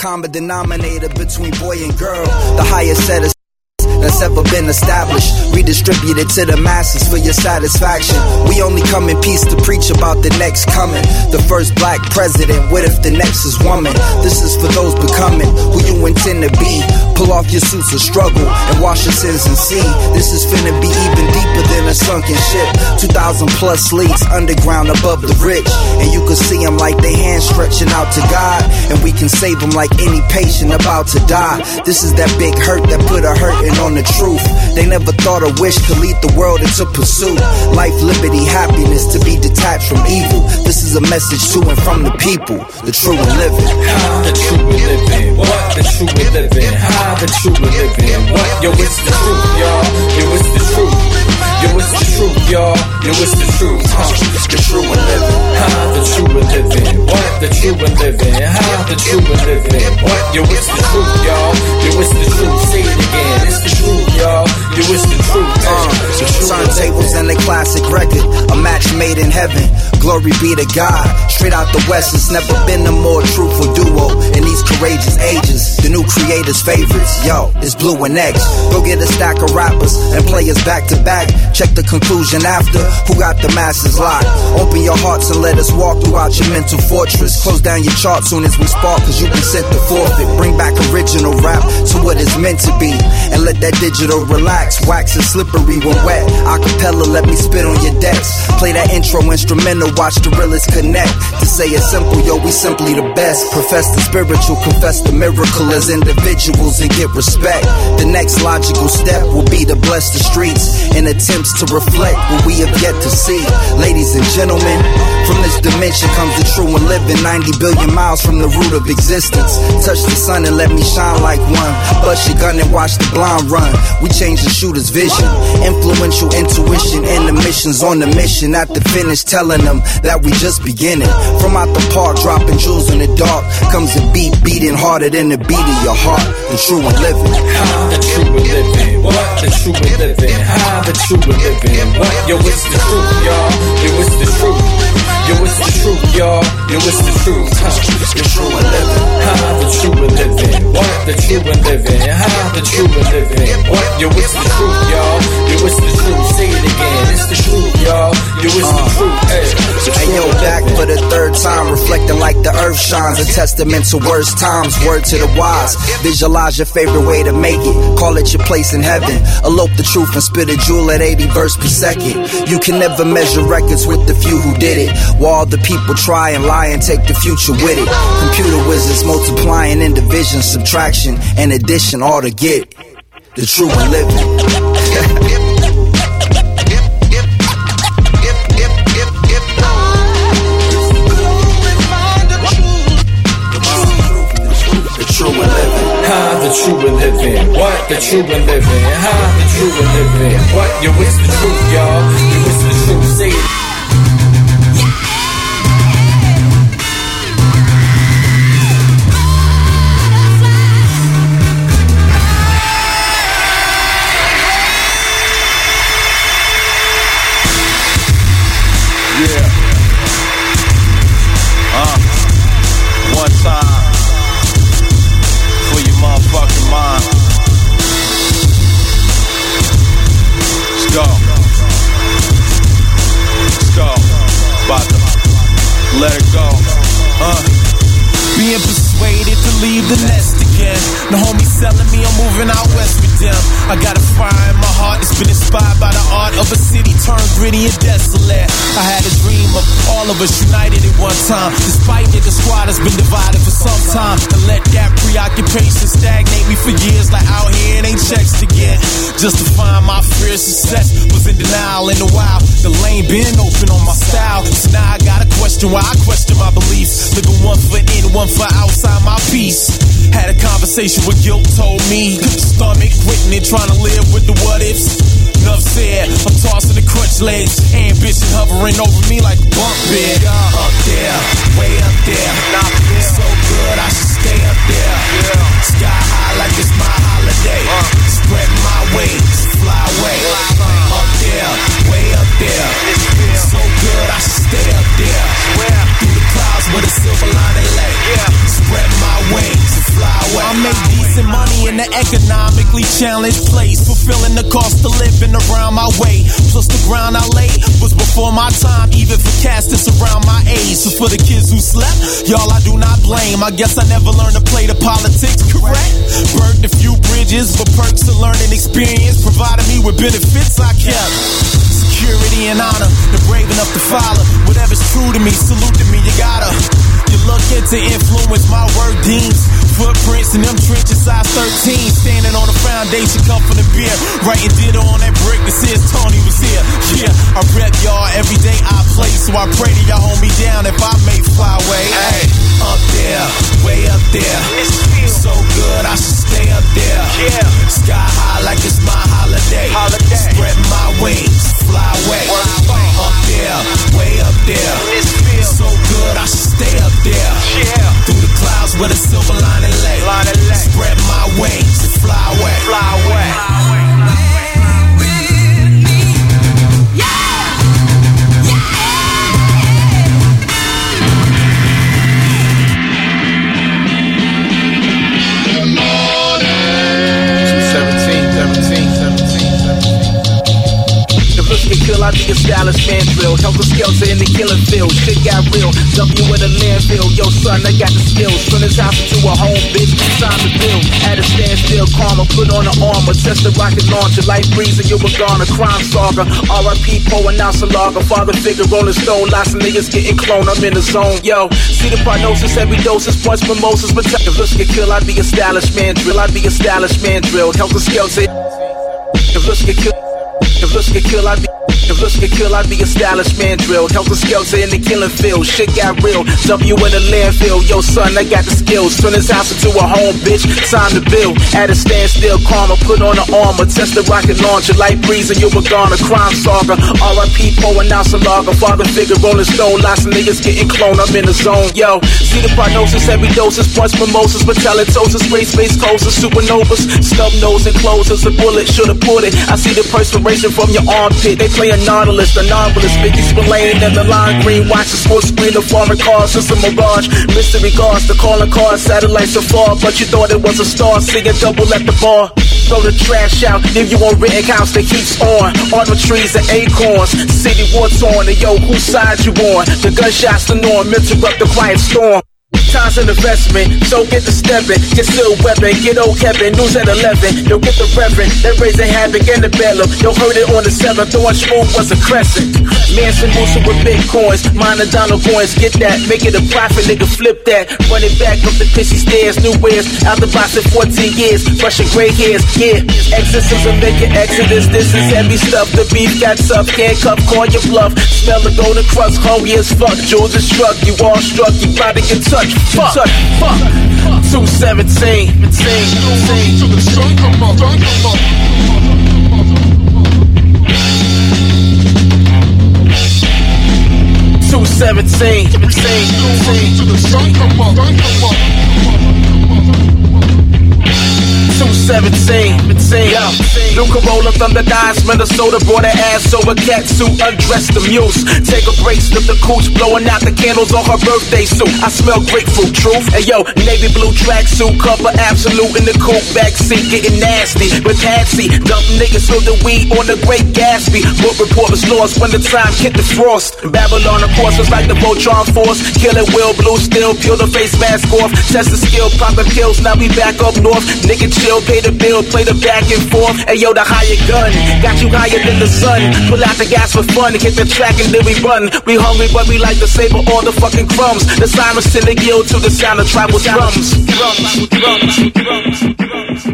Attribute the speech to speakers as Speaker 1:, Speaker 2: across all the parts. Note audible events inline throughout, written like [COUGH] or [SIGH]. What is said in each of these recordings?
Speaker 1: common denominator between boy and girl. The highest set of that's ever been established. Redistributed to the masses for your satisfaction. We only come in peace to preach about the next coming. The first black president, what if the next is woman? This is for those becoming who you intend to be. Pull off your suits of struggle and wash your sins and see. This is finna be even deeper than a sunken ship. 2,000 plus leagues underground above the rich. And you can see them like they hands stretching out to God. And we can save them like any patient about to die. This is that big hurt that put a hurting on the truth. They never thought a wish could lead the world into pursuit. Life, liberty, happiness to be detached from evil. This is a message to and from the people, the true and living.
Speaker 2: How the true and living, what the true and living, how the true and living, what? Yo, it's the truth, y'all. Yo, it's the truth. Yo, it's the truth, y'all. Yo, it's the truth, huh? The true and living. How the true and living, what? The true and living, how the true and living, what? Yo, it's the truth, y'all. Yo, it's the truth. Say it again, it's the truth, y'all. Yo, it's the truth, uh, the
Speaker 1: Turntables and a classic record, a match made in heaven. Glory be to God. Straight out the West, it's never been a more truthful duo in these courageous ages. The new creators' favorites, yo, it's Blu and Ex. Go get a stack of rappers and play us back to back. Check the conclusion after who got the masses locked. Open your hearts and let us walk throughout your mental fortress. Close down your chart soon as we spark, cause you've been sent to forfeit. Bring back original rap to what it's meant to be. And let that digital relax. Wax is slippery when wet. Acapella, let me spit on your decks. Play that intro instrumental, watch the realest connect. To say it simple, yo, we simply the best. Profess the spiritual, confess the miracle as individuals and get respect. The next logical step will be to bless the streets in to reflect what we have yet to see. Ladies and gentlemen, from this dimension comes the true and living 90 billion miles from the root of existence. Touch the sun and let me shine like one. Bust your gun and watch the blind run. We change the shooter's vision. Influential intuition and the missions on the mission. At the finish, telling them that we just beginning. From out the park, dropping jewels in the dark. Comes a beat beating harder than the beat of your heart. True and living.
Speaker 2: The true and living. What the true and living. How the true and living. What? Yo, it's the truth, y'all. Yo, it's the truth. Yo, it's the truth, y'all. Yo, it's the truth. Huh?
Speaker 1: The true and living.
Speaker 2: How the true and living. What the true and living. How the true and living. What? Yo, it's the truth, y'all. Yo, it's the truth. Say it again. It's the truth, y'all. Yo, it's the uh-huh. truth. Hey, the
Speaker 1: Hey yo, back for the third time, reflecting like the earth shines. A testament to worst times, word to the wise. Visualize your favorite way to make it. Call it your place in heaven. Elope the truth and spit a jewel at 80 verse per second. You can never measure records with the few who did it. While the people try and lie and take the future with it. Computer wizards multiplying in division, subtraction, and addition, all to get the true and living. The true and living.
Speaker 2: What the true and living. How the true and living. What? Yo, it's the truth, y'all. Yo, it's the
Speaker 3: Just to find my fear success was in denial in a while. The lane been open on my style. So now I got a question why I question my beliefs. Living one foot in, one foot outside my peace. Had a conversation with guilt, told me couldn't stomach quitting and trying to live with the what ifs. Enough said, I'm tossing the crutch legs, ambition hovering over me like a bunk bed. Up there, way up there, so good I should stay up there. Sky high like it's my holiday, uh. Spread my wings, fly away. Up there, way up there, so good I should stay up there. Through the clouds with a silver lining lay, spread my wings, money in an economically challenged place. Fulfilling the cost of living around my way. Plus the ground I laid was before my time, even for cats that's around my age. So for the kids who slept, y'all I do not blame. I guess I never learned to play the politics correct. Burned a few bridges, but perks of learning experience provided me with benefits I kept. Security and honor, and brave enough to follow. Whatever's true to me, salute to me, you gotta. You look into influence my word deems. Footprints in them trenches, size 13. Standing on the foundation, come from the beer. Writing ditto on that brick that says Tony was here. Yeah, I rep y'all every day I play, so I pray to y'all hold me down if I may fly away. Hey, up there, way up there. So good, I should stay up there. Yeah, sky high like it's my holiday. holiday. Spread my wings, fly away. Up there, way up there. This feels so good, I should stay up there. Yeah, through the clouds where the silver lining lay. Spread my wings, fly away. Fly away.
Speaker 4: Kill out the establishment drill. The skeleton in the killing field. Shit got real. W in the landfill. Yo, son, I got the skills. Turn this house into a home, bitch. Time to build. At a standstill, karma. Put on the armor. Test the rocket launcher. Light breeze you were gone. A crime saga. RIP, Poe, announce a logger. Father figure, rolling stone. Lots of niggas getting cloned. I'm in the zone. Yo, see the prognosis. Every doses. Punch mimosas. But if looks get killed, I'd be establishment drill. I'd be establishment drill. Help the skeleton. If looks get killed. If looks get I'd be. If looks get killed, I'd be establishment drill. Help the skeleton in the killing field. Shit got real. W in the landfill. Yo, son, I got the skills. Turn this house into a home, bitch. Time to build. At a standstill, karma. Put on the armor. Test the rocket launcher. Light breeze and you were gone. A crime saga. RIP, Poe, announce a logger. Father figure, rolling stone. Lots of niggas getting cloned. I'm in the zone. Yo, see the prognosis. Every doses. Punch mimosas. Metallitosis. Space, space closers. Supernovas. Stub nose and closers. A bullet should've put it. I see the perspiration from your armpit. They play a Nautilus, the novelist, Mickey Spillane, and the line green. Watch the sports screen of foreign cars, it's a mirage. Mystery guards, the calling cards, satellites are far, but you thought it was a star. Singing double at the bar. Throw the trash out, leave you on written house that keeps on. Autumn trees and acorns, city war torn, and yo, whose side you on? The gunshots the norm, interrupt the quiet storm. Time's an investment, so get the stepping. Get still weapon, get old Kevin. News at 11, you'll get the reverend. Then raise a havoc in the bellum. You'll heard it on the 7th, throwing smooth was a crescent. Mansa Musa with bitcoins, mine a Donald coins. Get that, make it a profit, nigga, flip that. Run it back up the pissy stairs, new wares. Out the box in 14 years, brushing gray hairs, yeah. Exorcism, make an exodus. This is heavy stuff. The beef got tough, can't cup, call your bluff. Smell the golden crust, hungry as fuck. Jules is struck, you all struck, you about to get touched. Fuck, touch, fuck. 217, 17,
Speaker 5: To the sun come up, sun come up.
Speaker 4: 217, 17, 217, 17. Yo, New Corolla, Thunder Dice, Minnesota brought her ass over cat suit, undressed the muse. Take a break, slip the cooch, blowing out the candles on her birthday suit. I smell grapefruit, truth. And yo, navy blue tracksuit, cover absolute in the coupe backseat, getting nasty with Patsy. Dumb niggas fill the weed on the Great Gatsby. Book report was lost when the time hit the frost. Babylon, of course, was like the Voltron Force. Killing Will Blue still, peel the face mask off. Test the skill, popping pills, now we back up north. Nigga chill, pay the bill, play the back and forth. Hey yo, the higher gun, got you higher than the sun. Pull out the gas for fun, hit the track and then we run. We hungry, but we like to savor all the fucking crumbs. The sirens send the yield to the sound of tribal drums. Drums, drums, drums, drums.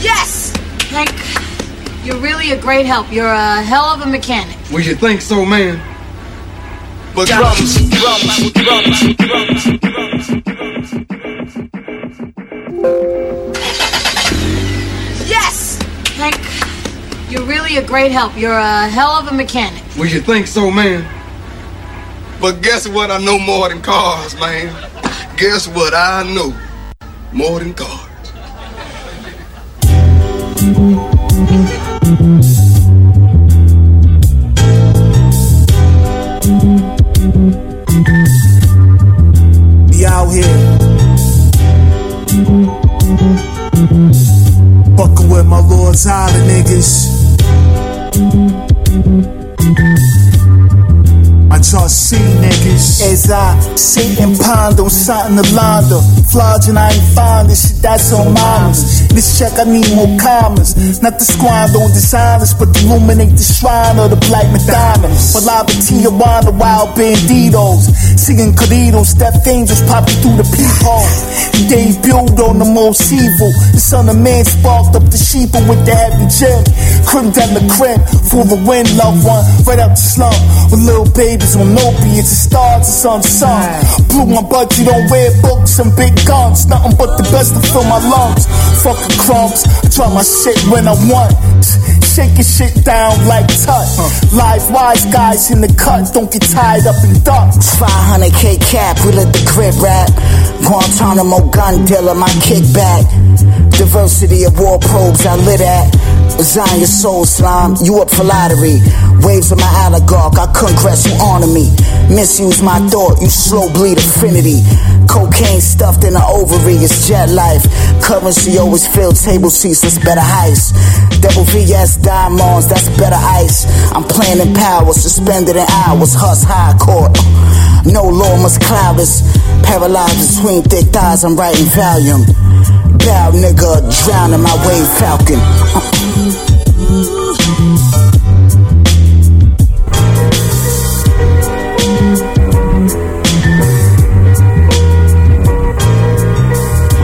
Speaker 6: Yes! Hank, you're really a great help. You're a hell of a mechanic.
Speaker 7: Well, you think so, man? But
Speaker 4: Drums, drums, drums, drums.
Speaker 6: Yes! Hank, you're really a great help. You're a hell of a mechanic.
Speaker 7: well, you think so, man? But guess what? I know more than cars, man. Guess what? I know more than cars.
Speaker 8: Out here. Fucking with my Lord's Island niggas. I just see niggas.
Speaker 9: As I sit and ponder on something to launder. Flogging, I ain't find this shit, that's on mamas. This check, I need more commas. Not to squander on designers, but to illuminate the shrine of the Black Madonna. Malava Tijuana, the wild banditos. Singing corridos, step angels popping through the peephole. Build on the most evil. The son of man sparked up the sheeple with the heavy gem. Crim down the crim for the win, loved one. Right out the slump with little babies on opiates and stars and sun sun. Blew my budget on red books and big guns. Nothing but the best to fill my lungs. Fucking crumbs. Drop my shit when I want. Shaking shit down like tut. Live wise guys in the cut. Don't get tied up in ducks.
Speaker 10: 500k cap, we let the crib rap. Guantanamo gun dealer, my kickback. Diversity of war probes, I lit at. Your soul, slime, you up for lottery. Waves of my oligarch, I congress you honor me. Misuse my thought, you slow bleed affinity. Cocaine stuffed in the ovary, it's jet life. Currency always fill table seats, that's better heist. Double VS diamonds, that's better ice. I'm playing in power, suspended in hours, Hus high court. No law must cloud us. Paralyzed between thick thighs, I'm writing volume. Bow nigga, drowning my wave falcon.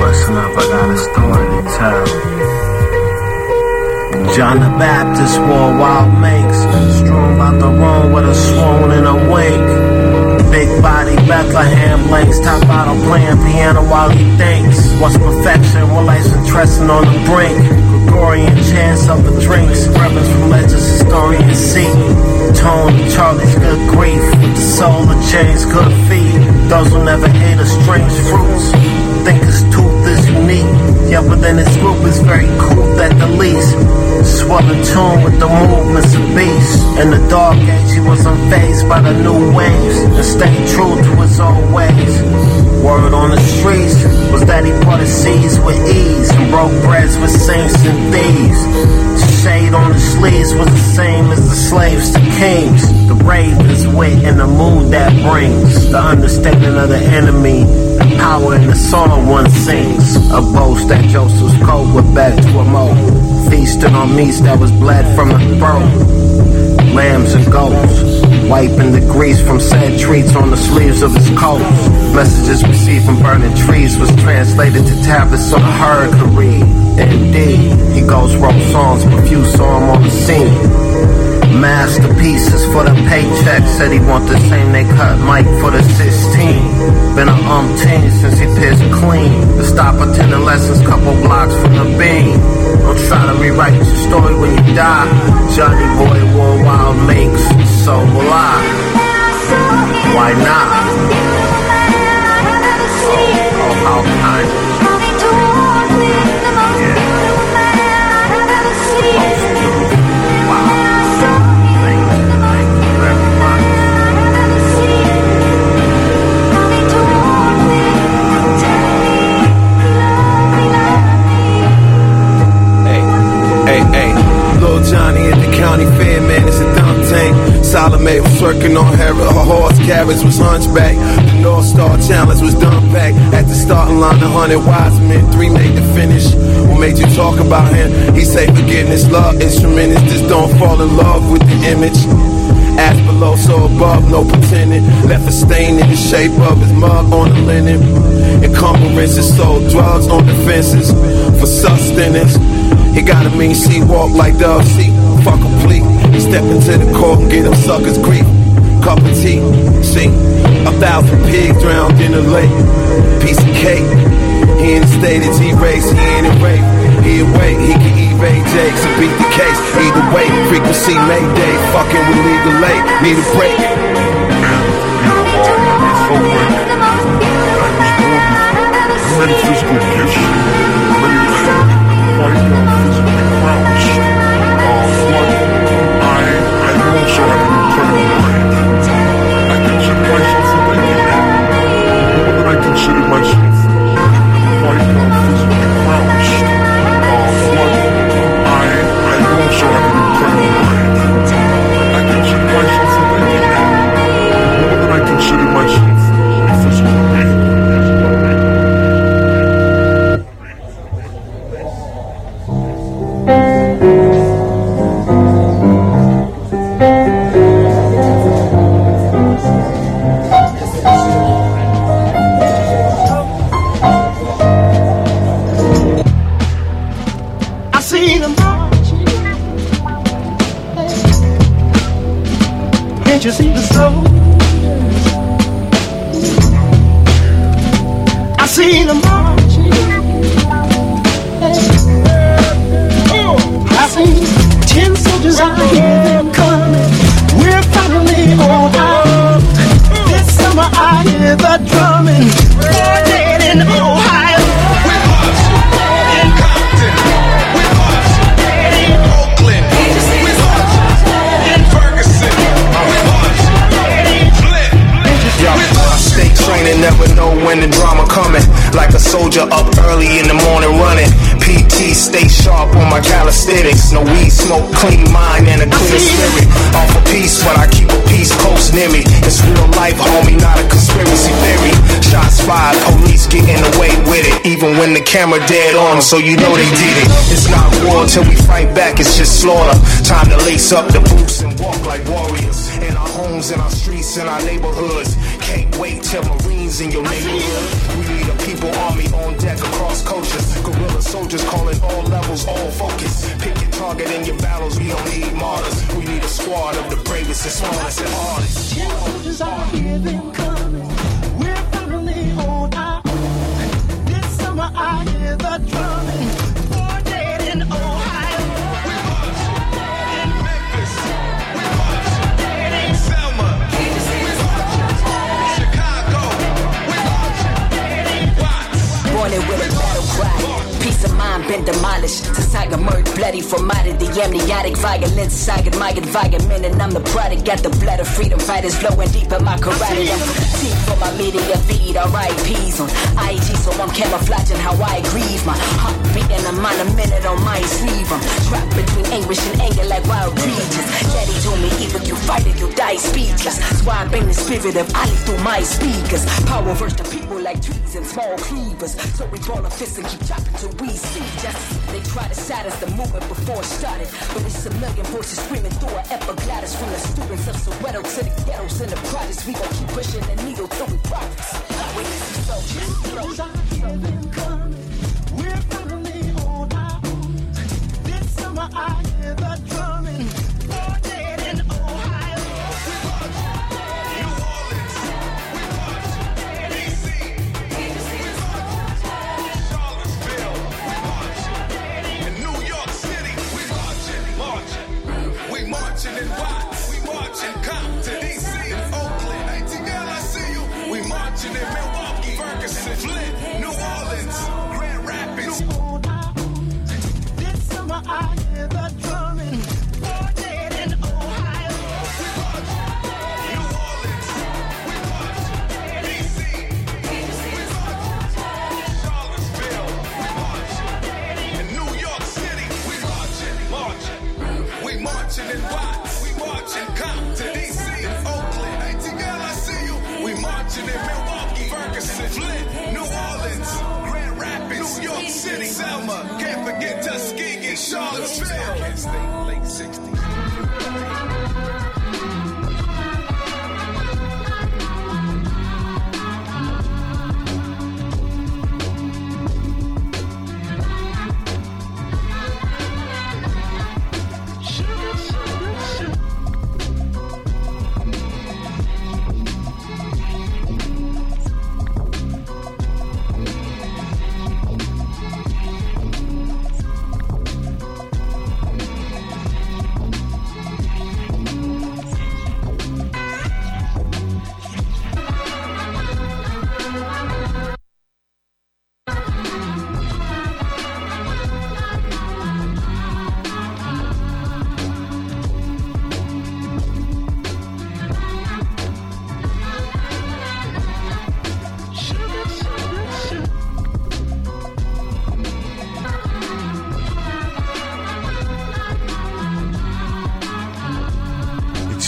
Speaker 11: Listen up, I got a story to tell. John the Baptist wore wild makes, strung out the room with a swoon and a wink. Body Bethlehem links, top bottle playing piano while he thinks. What's perfection? Well, life's interesting on the brink. Gregorian chants of the drinks, rebels from legends, historians see. Tone, Charlie's good grief, the soul of James good feed. Those who never ate a strange fruits, think it's is unique. Yeah, but then his group is very cool at the least. Swell in tune with the movements of beasts. In the dark age, he was unfazed by the new waves and stayed true to his old ways. Word on the streets was that he parted seas with ease and broke breads with saints and thieves. Shade on the sleeves was the same as the slaves to kings. The ravens wit and the mood that brings the understanding of the enemy the power in the song one sings. A boast that Joseph's coat would back to emote. Feasting on meats that was bled from the throat. Lambs and goats, wiping the grease from sad treats on the sleeves of his coat. Messages received from burning trees was translated to tablets so the herd could read. And indeed, he ghost wrote songs, but few saw him on the scene. Masterpieces for the paycheck, said he want the same they cut Mike for the 16. Been a umpteen since he pissed clean. To stop attending lessons, couple blocks from the beam. Don't try to rewrite your story when you die. Johnny Boy wore wild makes, so will I. Why not?
Speaker 12: The linen. Encumbrances sold drugs on the fences for sustenance. He got a mean sea walk like Dove C. Fuck plea. Step into the court and get them suckers grief. Cup of tea. See, a thousand pigs drowned in the lake. Piece of cake. He in the state of T-race, he in rape. He away, he can Ray Jakes and beat the case. Either way, frequency Mayday. Fucking with legal late. Need a break.
Speaker 5: Many physical gifts.
Speaker 13: Camera dead on, so you know they did it. It's not war till we fight back, it's just slaughter. Time to lace up the boots and walk like warriors. In our homes, in our streets, in our neighborhoods. Can't wait till Marines in your neighborhood. We need a people army on deck across cultures. Guerrilla soldiers calling all levels, all focus. Pick your target in your battles, we don't need martyrs. We need a squad of the bravest and smartest and hardest.
Speaker 14: I hear the
Speaker 15: been demolished. Society emerged bloody from out of the amniotic violence. Sagged my environment, and I'm the product. Got the blood of freedom fighters flowing deep in my carotid. I'm deep for my media feed. RIPs on IG, so I'm camouflaging how I grieve. My heart beating, I'm on a minute on my sleeve. I'm trapped between anguish and anger like wild creatures. Daddy told me either you fight or you die speechless. That's why I bring the spirit of Ali through my speakers. Power versus the people like trees and small cleavers. So we ball a fist and keep chopping till we see justice. They try to silence the movement before it started. But it's a million voices screaming through an epiglottis from the students of Soweto to the ghettos and the projects. We gon' keep pushing the needle till we progress. We need some.
Speaker 14: We're finally on our own. This summer I hear the drumming.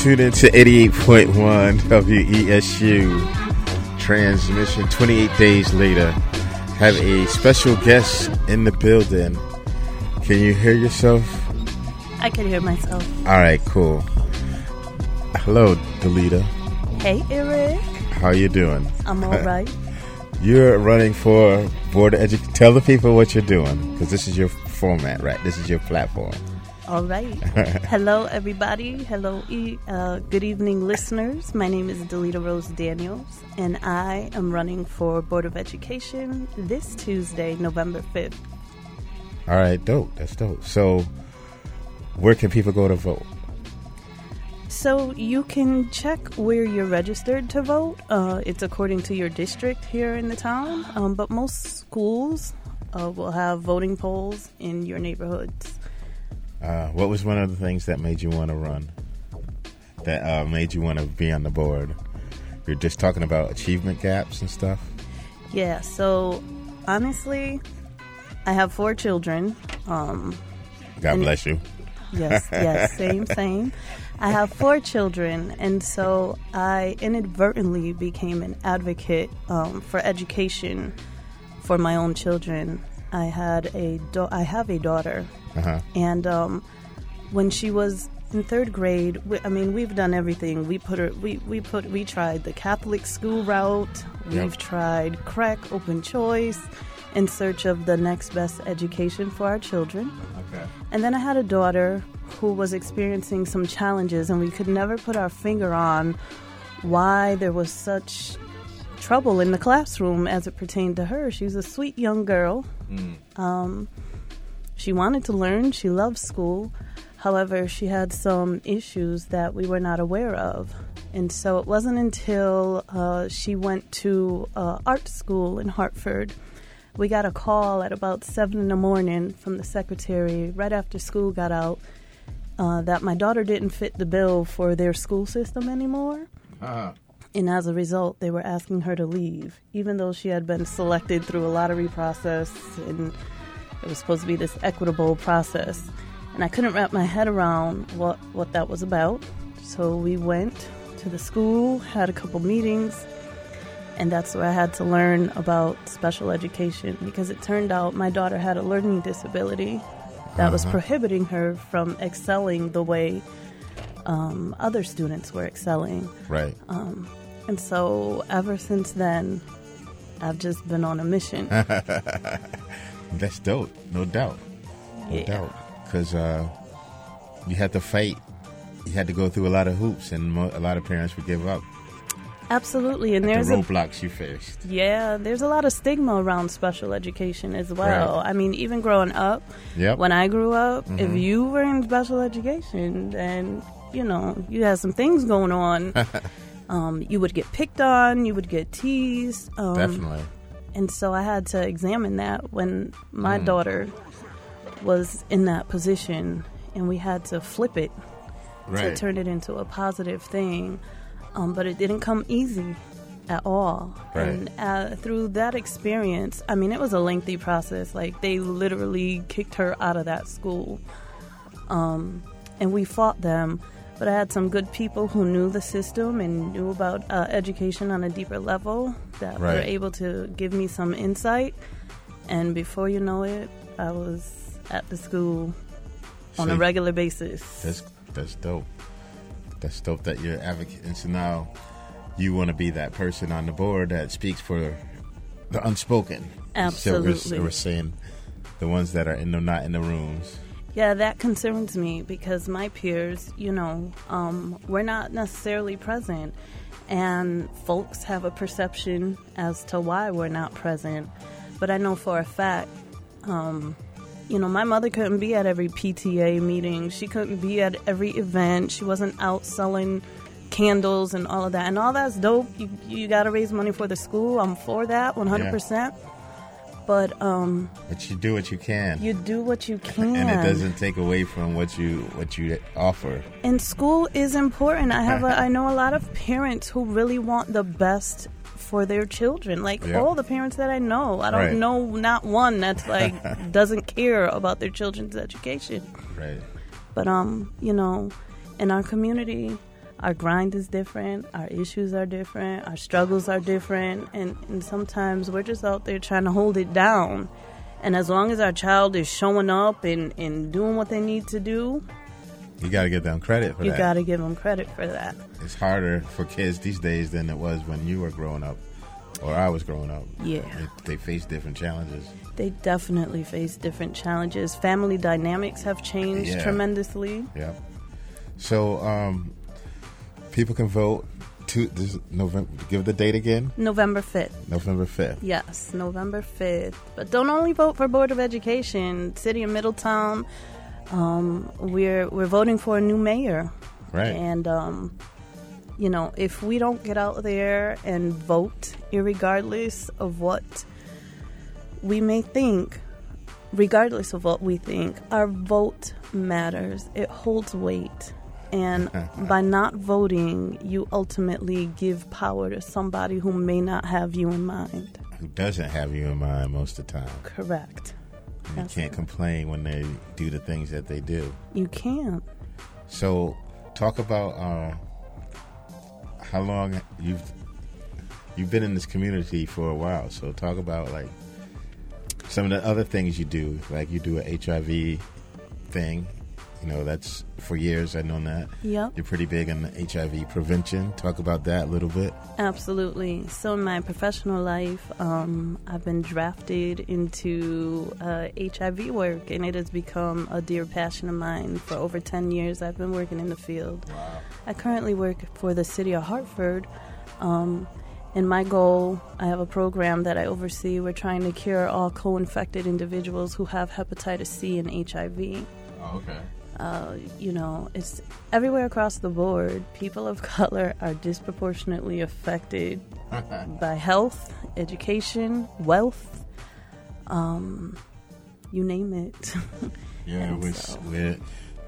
Speaker 16: Tuned into 88.1 WESU transmission 28 days later. Have a special guest in the building. Can you hear yourself?
Speaker 17: I can hear myself.
Speaker 16: All right, cool. Hello, Delita.
Speaker 17: Hey, Eric.
Speaker 16: How you doing?
Speaker 17: I'm [LAUGHS] all right.
Speaker 16: You're running for board of education. Tell the people what you're doing because this is your format, right? This is your platform.
Speaker 17: All right. [LAUGHS] Hello, everybody. Hello, uh, good evening, listeners. My name is Delita Rose Daniels, and I am running for Board of Education this Tuesday, November 5th.
Speaker 16: All right, dope. That's dope. So, where can people go to vote?
Speaker 17: So you can check where you're registered to vote. Uh, it's according to your district here in the town, um, but most schools uh, will have voting polls in your neighborhoods.
Speaker 16: Uh, what was one of the things that made you want to run? That uh, made you want to be on the board? You're just talking about achievement gaps and stuff.
Speaker 17: Yeah. So honestly, I have four children. Um,
Speaker 16: God bless you.
Speaker 17: Yes, yes, [LAUGHS] same, same. I have four children, and so I inadvertently became an advocate um, for education for my own children. I had a da- I have a daughter,
Speaker 16: Uh-huh.
Speaker 17: and um, when she was in third grade, we, I mean, we've done everything. We put her, we, we put, we tried the Catholic school route. We've tried CREC open choice, in search of the next best education for our children.
Speaker 16: Okay.
Speaker 17: And then I had a daughter who was experiencing some challenges, and we could never put our finger on why there was such trouble in the classroom as it pertained to her. She was a sweet young girl. Um, she wanted to learn, she loved school. However, she had some issues that we were not aware of. And so it wasn't until uh, she went to uh, art school in Hartford. We got a call at about 7 in the morning from the secretary right after school got out uh, that my daughter didn't fit the bill for their school system anymore.
Speaker 16: Uh-huh.
Speaker 17: And as a result, they were asking her to leave, even though she had been selected through a lottery process and it was supposed to be this equitable process. And I couldn't wrap my head around what, what that was about. So we went to the school, had a couple meetings, and that's where I had to learn about special education because it turned out my daughter had a learning disability that was
Speaker 16: Uh-huh.
Speaker 17: prohibiting her from excelling the way um, other students were excelling.
Speaker 16: Right.
Speaker 17: Um, and so ever since then, I've just been on a mission. [LAUGHS]
Speaker 16: That's dope, no doubt, no
Speaker 17: Yeah.
Speaker 16: doubt. Because uh, you had to fight, you had to go through a lot of hoops, and mo- a lot of parents would give up.
Speaker 17: Absolutely, and
Speaker 16: the
Speaker 17: there's a
Speaker 16: roadblocks you faced.
Speaker 17: yeah, there's a lot of stigma around special education as well. I mean, even growing up,
Speaker 16: Yep.
Speaker 17: when I grew up, if
Speaker 16: Mhm.
Speaker 17: you were in special education, then you know you had some things going on. [LAUGHS] um, you would get picked on, you would get teased. Um,
Speaker 16: Definitely.
Speaker 17: And so I had to examine that when my
Speaker 16: Mm.
Speaker 17: daughter was in that position, and we had to flip it to turn it into a positive thing. Um, but it didn't come easy at all.
Speaker 16: Right.
Speaker 17: And uh, through that experience, I mean, it was a lengthy process. Like they literally kicked her out of that school, um, and we fought them. But I had some good people who knew the system and knew about uh, education on a deeper level that were able to give me some insight. And before you know it, I was at the school on a regular basis.
Speaker 16: That's that's dope. That's dope that you're advocate, and so now you want to be that person on the board that speaks for the unspoken. So we're,
Speaker 17: Absolutely.
Speaker 16: we're saying the ones that are in the not in the rooms.
Speaker 17: Yeah, that concerns me because my peers, you know, um, we're not necessarily present, and folks have a perception as to why we're not present. But I know for a fact, um, you know, my mother couldn't be at every PTA meeting. She couldn't be at every event. She wasn't out selling candles and all of that. And all that's dope. You, you got to raise money for the school. I'm for that 100%. But um,
Speaker 16: But you do what you can,
Speaker 17: you do what you can.
Speaker 16: and it doesn't take away from what you what you offer.
Speaker 17: And school is important. I have a, I know a lot of parents who really want the best for their children. Like
Speaker 16: Yeah.
Speaker 17: all the parents that I know, I don't
Speaker 16: Right.
Speaker 17: know not one that's [LAUGHS] like doesn't care about their children's education.
Speaker 16: Right.
Speaker 17: But um, you know, in our community, our grind is different, our issues are different, our struggles are different, and, and sometimes we're just out there trying to hold it down. And as long as our child is showing up and, and doing what they need to do,
Speaker 16: You got to give them credit for
Speaker 17: you
Speaker 16: that.
Speaker 17: You got to give them credit for that.
Speaker 16: It's harder for kids these days than it was when you were growing up, or I was growing up.
Speaker 17: Yeah.
Speaker 16: They, they face different challenges.
Speaker 17: They definitely face different challenges. Family dynamics have changed
Speaker 16: Yeah.
Speaker 17: tremendously.
Speaker 16: Yeah. So um, people can vote. To this November. Give the date again.
Speaker 17: November 5th.
Speaker 16: November fifth.
Speaker 17: Yes, November 5th. But don't only vote for Board of Education. City of Middletown, um, we're, we're voting for a new mayor.
Speaker 16: Right.
Speaker 17: And, um, you know, if we don't get out there and vote, irregardless of what we may think, regardless of what we think, our vote matters. It holds weight. And by not voting, you ultimately give power to somebody who may not have you in mind.
Speaker 16: Who doesn't have you in mind most of the time?
Speaker 17: Correct.
Speaker 16: You
Speaker 17: That's
Speaker 16: can't complain when they do the things that they do.
Speaker 17: You can't.
Speaker 16: So, talk about uh, how long you've you've been in this community for a while. So, talk about like some of the other things you do. Like you do a HIV thing. You know, that's for years I've known that.
Speaker 17: Yep.
Speaker 16: You're pretty big on HIV prevention. Talk about that a little bit.
Speaker 17: Absolutely. So, in my professional life, um, I've been drafted into uh, HIV work, and it has become a dear passion of mine. For over 10 years, I've been working in the field. Wow. I currently work for the city of Hartford. Um, and my goal, I have a program that I oversee. We're trying to cure all co infected individuals who have hepatitis C and HIV.
Speaker 16: Oh, okay.
Speaker 17: Uh, you know, it's everywhere across the board. People of [LAUGHS] color are disproportionately affected [LAUGHS] by health, education, wealth, um, you name it. [LAUGHS]
Speaker 16: Yeah, we're,
Speaker 17: so-
Speaker 16: we're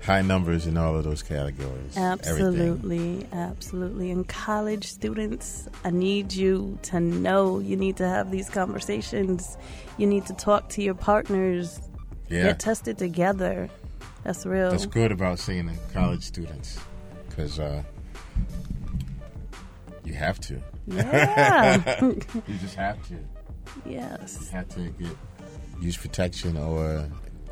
Speaker 16: high numbers in all of those categories. Everything.
Speaker 17: Absolutely, absolutely. And college students, I need you to know you need to have these conversations. You need to talk to your partners.
Speaker 16: Yeah.
Speaker 17: Get tested together. That's real.
Speaker 16: That's good about seeing the college students because uh, you have to.
Speaker 17: Yeah. [LAUGHS]
Speaker 16: you just have to.
Speaker 17: Yes.
Speaker 16: You have to get use protection or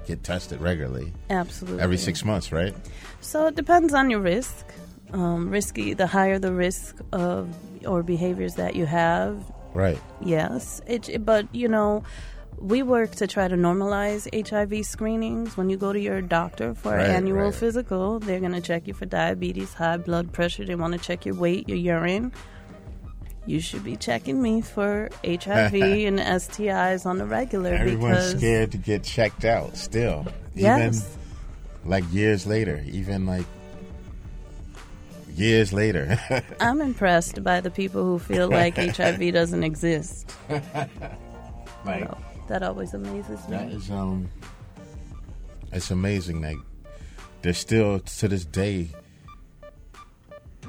Speaker 16: get tested regularly.
Speaker 17: Absolutely.
Speaker 16: Every six months, right?
Speaker 17: So it depends on your risk. Um, risky, the higher the risk of or behaviors that you have.
Speaker 16: Right.
Speaker 17: Yes, it, but you know, we work to try to normalize HIV screenings. When you go to your doctor for
Speaker 16: Right,
Speaker 17: an annual
Speaker 16: right.
Speaker 17: physical, they're going to check you for diabetes, high blood pressure. They want to check your weight, your urine. You should be checking me for HIV [LAUGHS] and STIs on the regular basis.
Speaker 16: Everyone's
Speaker 17: because
Speaker 16: scared to get checked out still.
Speaker 17: Yes.
Speaker 16: Even like years later, even like years later. [LAUGHS]
Speaker 17: I'm impressed by the people who feel like [LAUGHS] HIV doesn't exist.
Speaker 16: like
Speaker 17: So, that always amazes me.
Speaker 16: That is um, it's amazing. Like there's still to this day,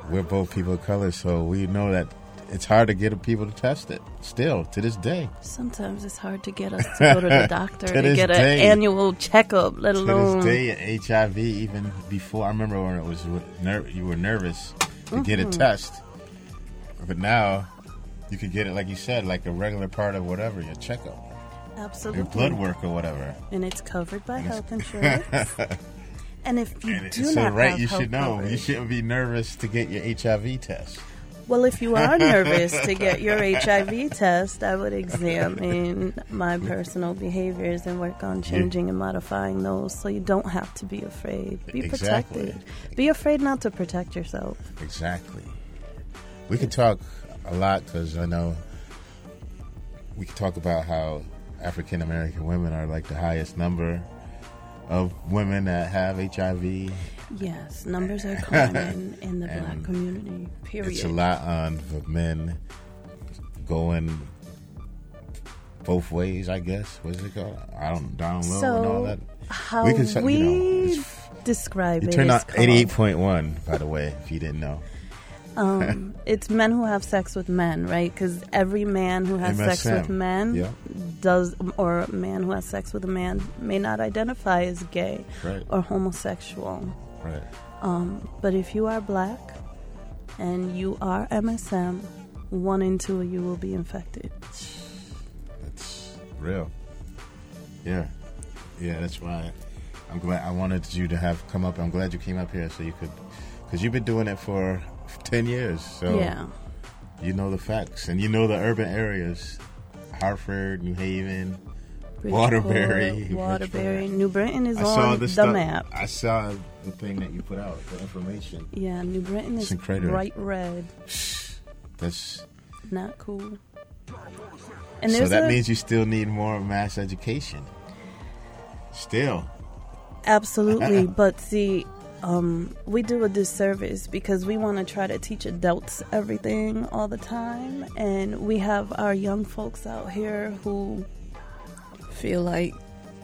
Speaker 16: we're both people of color, so we know that it's hard to get people to test it. Still to this day,
Speaker 17: Sometimes it's hard to get us [LAUGHS] to go to the doctor
Speaker 16: To
Speaker 17: to, get an annual checkup, let
Speaker 16: to
Speaker 17: alone to
Speaker 16: this day, HIV even before. I remember when it was ner- you were nervous to get a
Speaker 17: Mhm.
Speaker 16: test, but now you could get it like you said, like a regular part of whatever your checkup,
Speaker 17: absolutely
Speaker 16: your blood work or whatever.
Speaker 17: and it's covered by
Speaker 16: And
Speaker 17: health [LAUGHS] insurance. and if you
Speaker 16: And
Speaker 17: do
Speaker 16: so
Speaker 17: not
Speaker 16: right,
Speaker 17: have
Speaker 16: you should know. You shouldn't be nervous to get your HIV test.
Speaker 17: Well, if you are [LAUGHS] nervous to get your HIV test, I would examine my personal behaviors and work on changing and modifying those so you don't have to be afraid. Be
Speaker 16: Exactly.
Speaker 17: protected. Be afraid not to protect yourself.
Speaker 16: Exactly. We could talk a lot because I know we could talk about how African American women are like the highest number of women that have HIV.
Speaker 17: Yes, numbers are common [LAUGHS] in the black community, period.
Speaker 16: It's a lot on the men going both ways, I guess. What's it called? I don't down low and all
Speaker 17: So,
Speaker 16: that.
Speaker 17: how
Speaker 16: We
Speaker 17: we,
Speaker 16: you know,
Speaker 17: describe
Speaker 16: You
Speaker 17: it
Speaker 16: turned out eighty-eight point one, by the way, if you didn't know.
Speaker 17: Um, [LAUGHS] it's men who have sex with men, right? Because every man who has sex with men
Speaker 16: yeah.
Speaker 17: does, or a man who has sex with a man may not identify as gay
Speaker 16: Right.
Speaker 17: or homosexual.
Speaker 16: Right.
Speaker 17: Um, but if you are black, and you are MSM, one in two of you will be infected.
Speaker 16: That's real. Yeah, yeah. That's why I'm glad I wanted you to have come up. I'm glad you came up here so you could, because you've been doing it for ten years. So
Speaker 17: Yeah.
Speaker 16: you know the facts and you know the urban areas, Hartford, New Haven, Waterbury,
Speaker 17: Bridgeport, Waterbury, New Britain is
Speaker 16: I
Speaker 17: on
Speaker 16: the,
Speaker 17: the
Speaker 16: stuff-
Speaker 17: map.
Speaker 16: I saw the thing that you put out, the information.
Speaker 17: Yeah, New Britain
Speaker 16: It's
Speaker 17: is
Speaker 16: incredible.
Speaker 17: bright red. [SIGHS]
Speaker 16: That's
Speaker 17: Not cool. And
Speaker 16: so that
Speaker 17: a,
Speaker 16: means you still need more mass education. Still,
Speaker 17: Absolutely, [LAUGHS] but see, um, we do a disservice because we want to try to teach adults everything all the time, and we have our young folks out here who feel like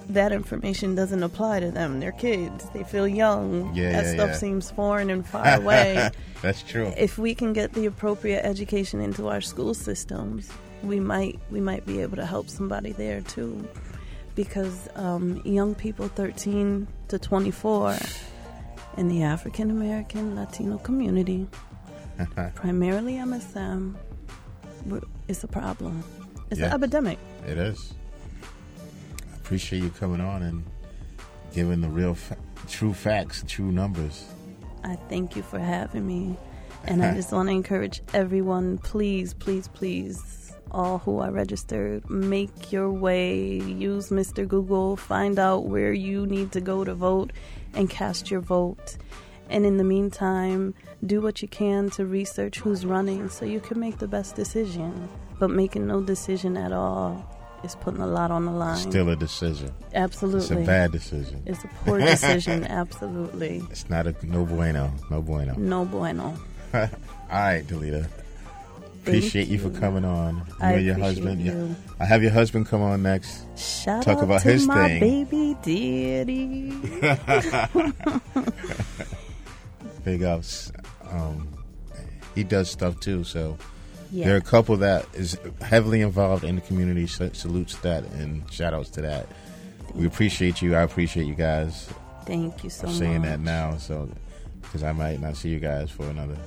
Speaker 17: that information doesn't apply to them. They're kids; they feel young.
Speaker 16: Yeah,
Speaker 17: that
Speaker 16: yeah,
Speaker 17: stuff
Speaker 16: yeah.
Speaker 17: seems foreign and far [LAUGHS] away.
Speaker 16: That's true.
Speaker 17: If we can get the appropriate education into our school systems, we might we might be able to help somebody there too. Because um, young people 13 to 24 in the African American Latino community, [LAUGHS] primarily MSM, it's a problem. It's
Speaker 16: Yeah.
Speaker 17: an epidemic.
Speaker 16: It is. I appreciate you coming on and giving the real, fa- true facts, true numbers.
Speaker 17: I thank you for having me. And I [LAUGHS] just want to encourage everyone please, please, please, all who are registered, make your way, use Mr. Google, find out where you need to go to vote, and cast your vote. And in the meantime, do what you can to research who's running so you can make the best decision. But making no decision at all is putting a lot on the line.
Speaker 16: Still a decision.
Speaker 17: Absolutely.
Speaker 16: It's a bad decision.
Speaker 17: It's a poor decision, [LAUGHS] absolutely.
Speaker 16: It's not a no bueno. No bueno.
Speaker 17: No bueno. [LAUGHS]
Speaker 16: All right, Delita. Appreciate you. for coming on. You
Speaker 17: I
Speaker 16: and your husband. Yeah.
Speaker 17: you.
Speaker 16: I have your husband come on next.
Speaker 17: Shout
Speaker 16: Talk
Speaker 17: out
Speaker 16: about
Speaker 17: to
Speaker 16: his
Speaker 17: my
Speaker 16: thing.
Speaker 17: baby daddy. [LAUGHS]
Speaker 16: Big ups. Um, he does stuff too. So
Speaker 17: Yeah.
Speaker 16: there are a couple that is heavily involved in the community. So salutes that and shout outs to that. We appreciate you. I appreciate you guys.
Speaker 17: Thank you so
Speaker 16: I'm saying that now, so because I might not see you guys for another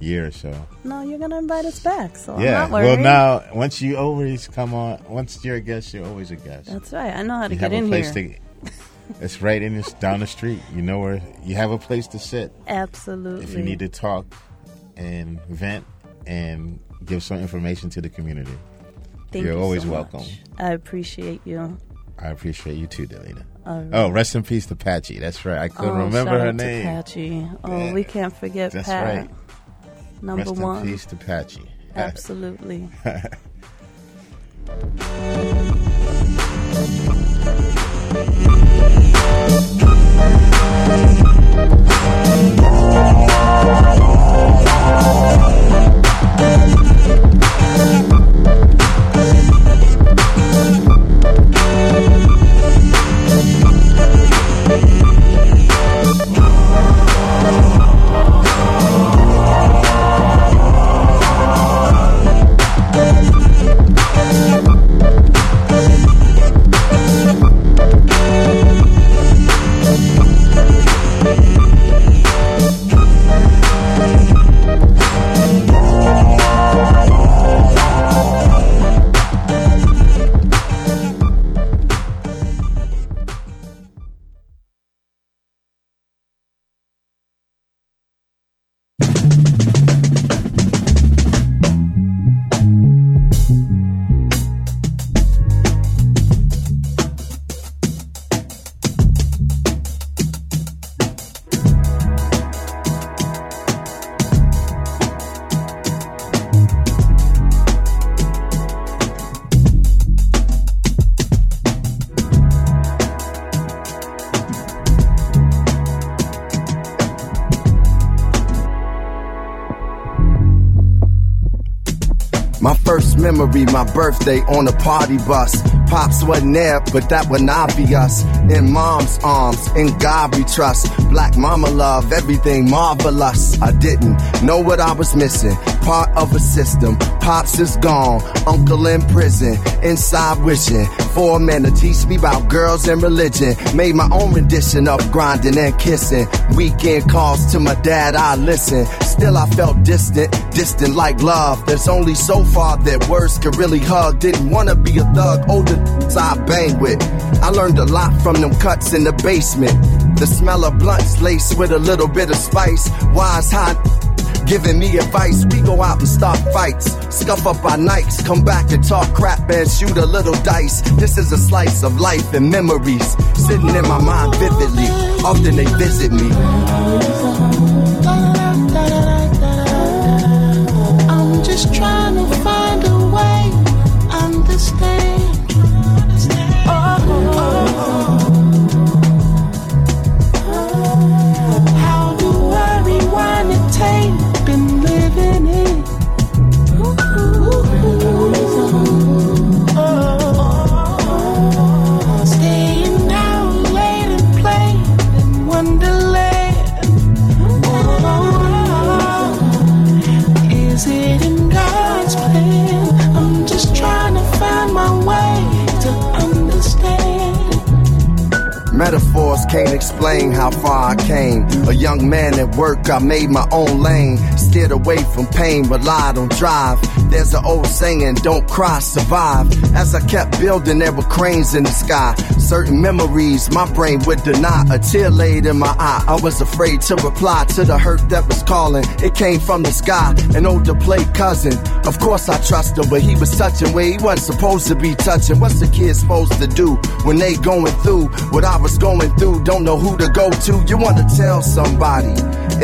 Speaker 16: year or so.
Speaker 17: No, you're gonna invite us back, so
Speaker 16: yeah.
Speaker 17: I'm not worried.
Speaker 16: Well, now once you always come on, once you're a guest, you're always a guest.
Speaker 17: That's right. I know how to
Speaker 16: you
Speaker 17: get in
Speaker 16: a place
Speaker 17: here.
Speaker 16: to. It's right in this down the street. You know where you have a place to sit.
Speaker 17: Absolutely.
Speaker 16: If you need to talk and vent and give some information to the community,
Speaker 17: Thank
Speaker 16: you're
Speaker 17: you
Speaker 16: always
Speaker 17: so
Speaker 16: welcome.
Speaker 17: I appreciate you.
Speaker 16: I appreciate you too, Delina.
Speaker 17: Right.
Speaker 16: Oh, rest in peace to Patchy. That's right. I couldn't
Speaker 17: Oh,
Speaker 16: remember
Speaker 17: shout
Speaker 16: her
Speaker 17: out to
Speaker 16: name.
Speaker 17: Patchy. Oh,
Speaker 16: Yeah.
Speaker 17: we can't forget
Speaker 16: That's
Speaker 17: Pat.
Speaker 16: right.
Speaker 17: Number
Speaker 16: Rest
Speaker 17: one.
Speaker 16: in peace to Patchy. [LAUGHS]
Speaker 17: Absolutely. [LAUGHS]
Speaker 13: My birthday on a party bus.
Speaker 1: Pops wasn't there, but that wasn't be obvious. In mom's arms, in God we trust. Black mama love, everything marvelous. I didn't know what I was missing. Part of a system. Pops is gone, uncle in prison. Inside wishing for a man to teach me about girls and religion. Made my own rendition of grinding and kissing. Weekend calls to my dad, I listen. Still I felt distant, distant like love. There's only so far that words could really hug. Didn't wanna be a thug, older I bang with. I learned a lot from them cuts in the basement. The smell of blunts laced with a little bit of spice. Wise hot giving me advice. We go out and start fights, scuff up our nights, come back and talk crap and shoot a little dice. This is a slice of life and memories sitting in my mind vividly. Often they visit me.
Speaker 14: I'm just trying
Speaker 1: Metaphors can't explain how far I came. A young man at work, I made my own lane. Steered away from pain, relied on drive. There's an old saying, don't cry, survive. As I kept building, there were cranes in the sky. Certain memories my brain would deny. A tear laid in my eye. I was afraid to reply to the hurt that was calling. It came from the sky, an older play cousin. Of course I trust him, but he was touching where he wasn't supposed to be touching. What's a kid supposed to do when they going through what I was going through? Don't know who to go to. You want to tell somebody.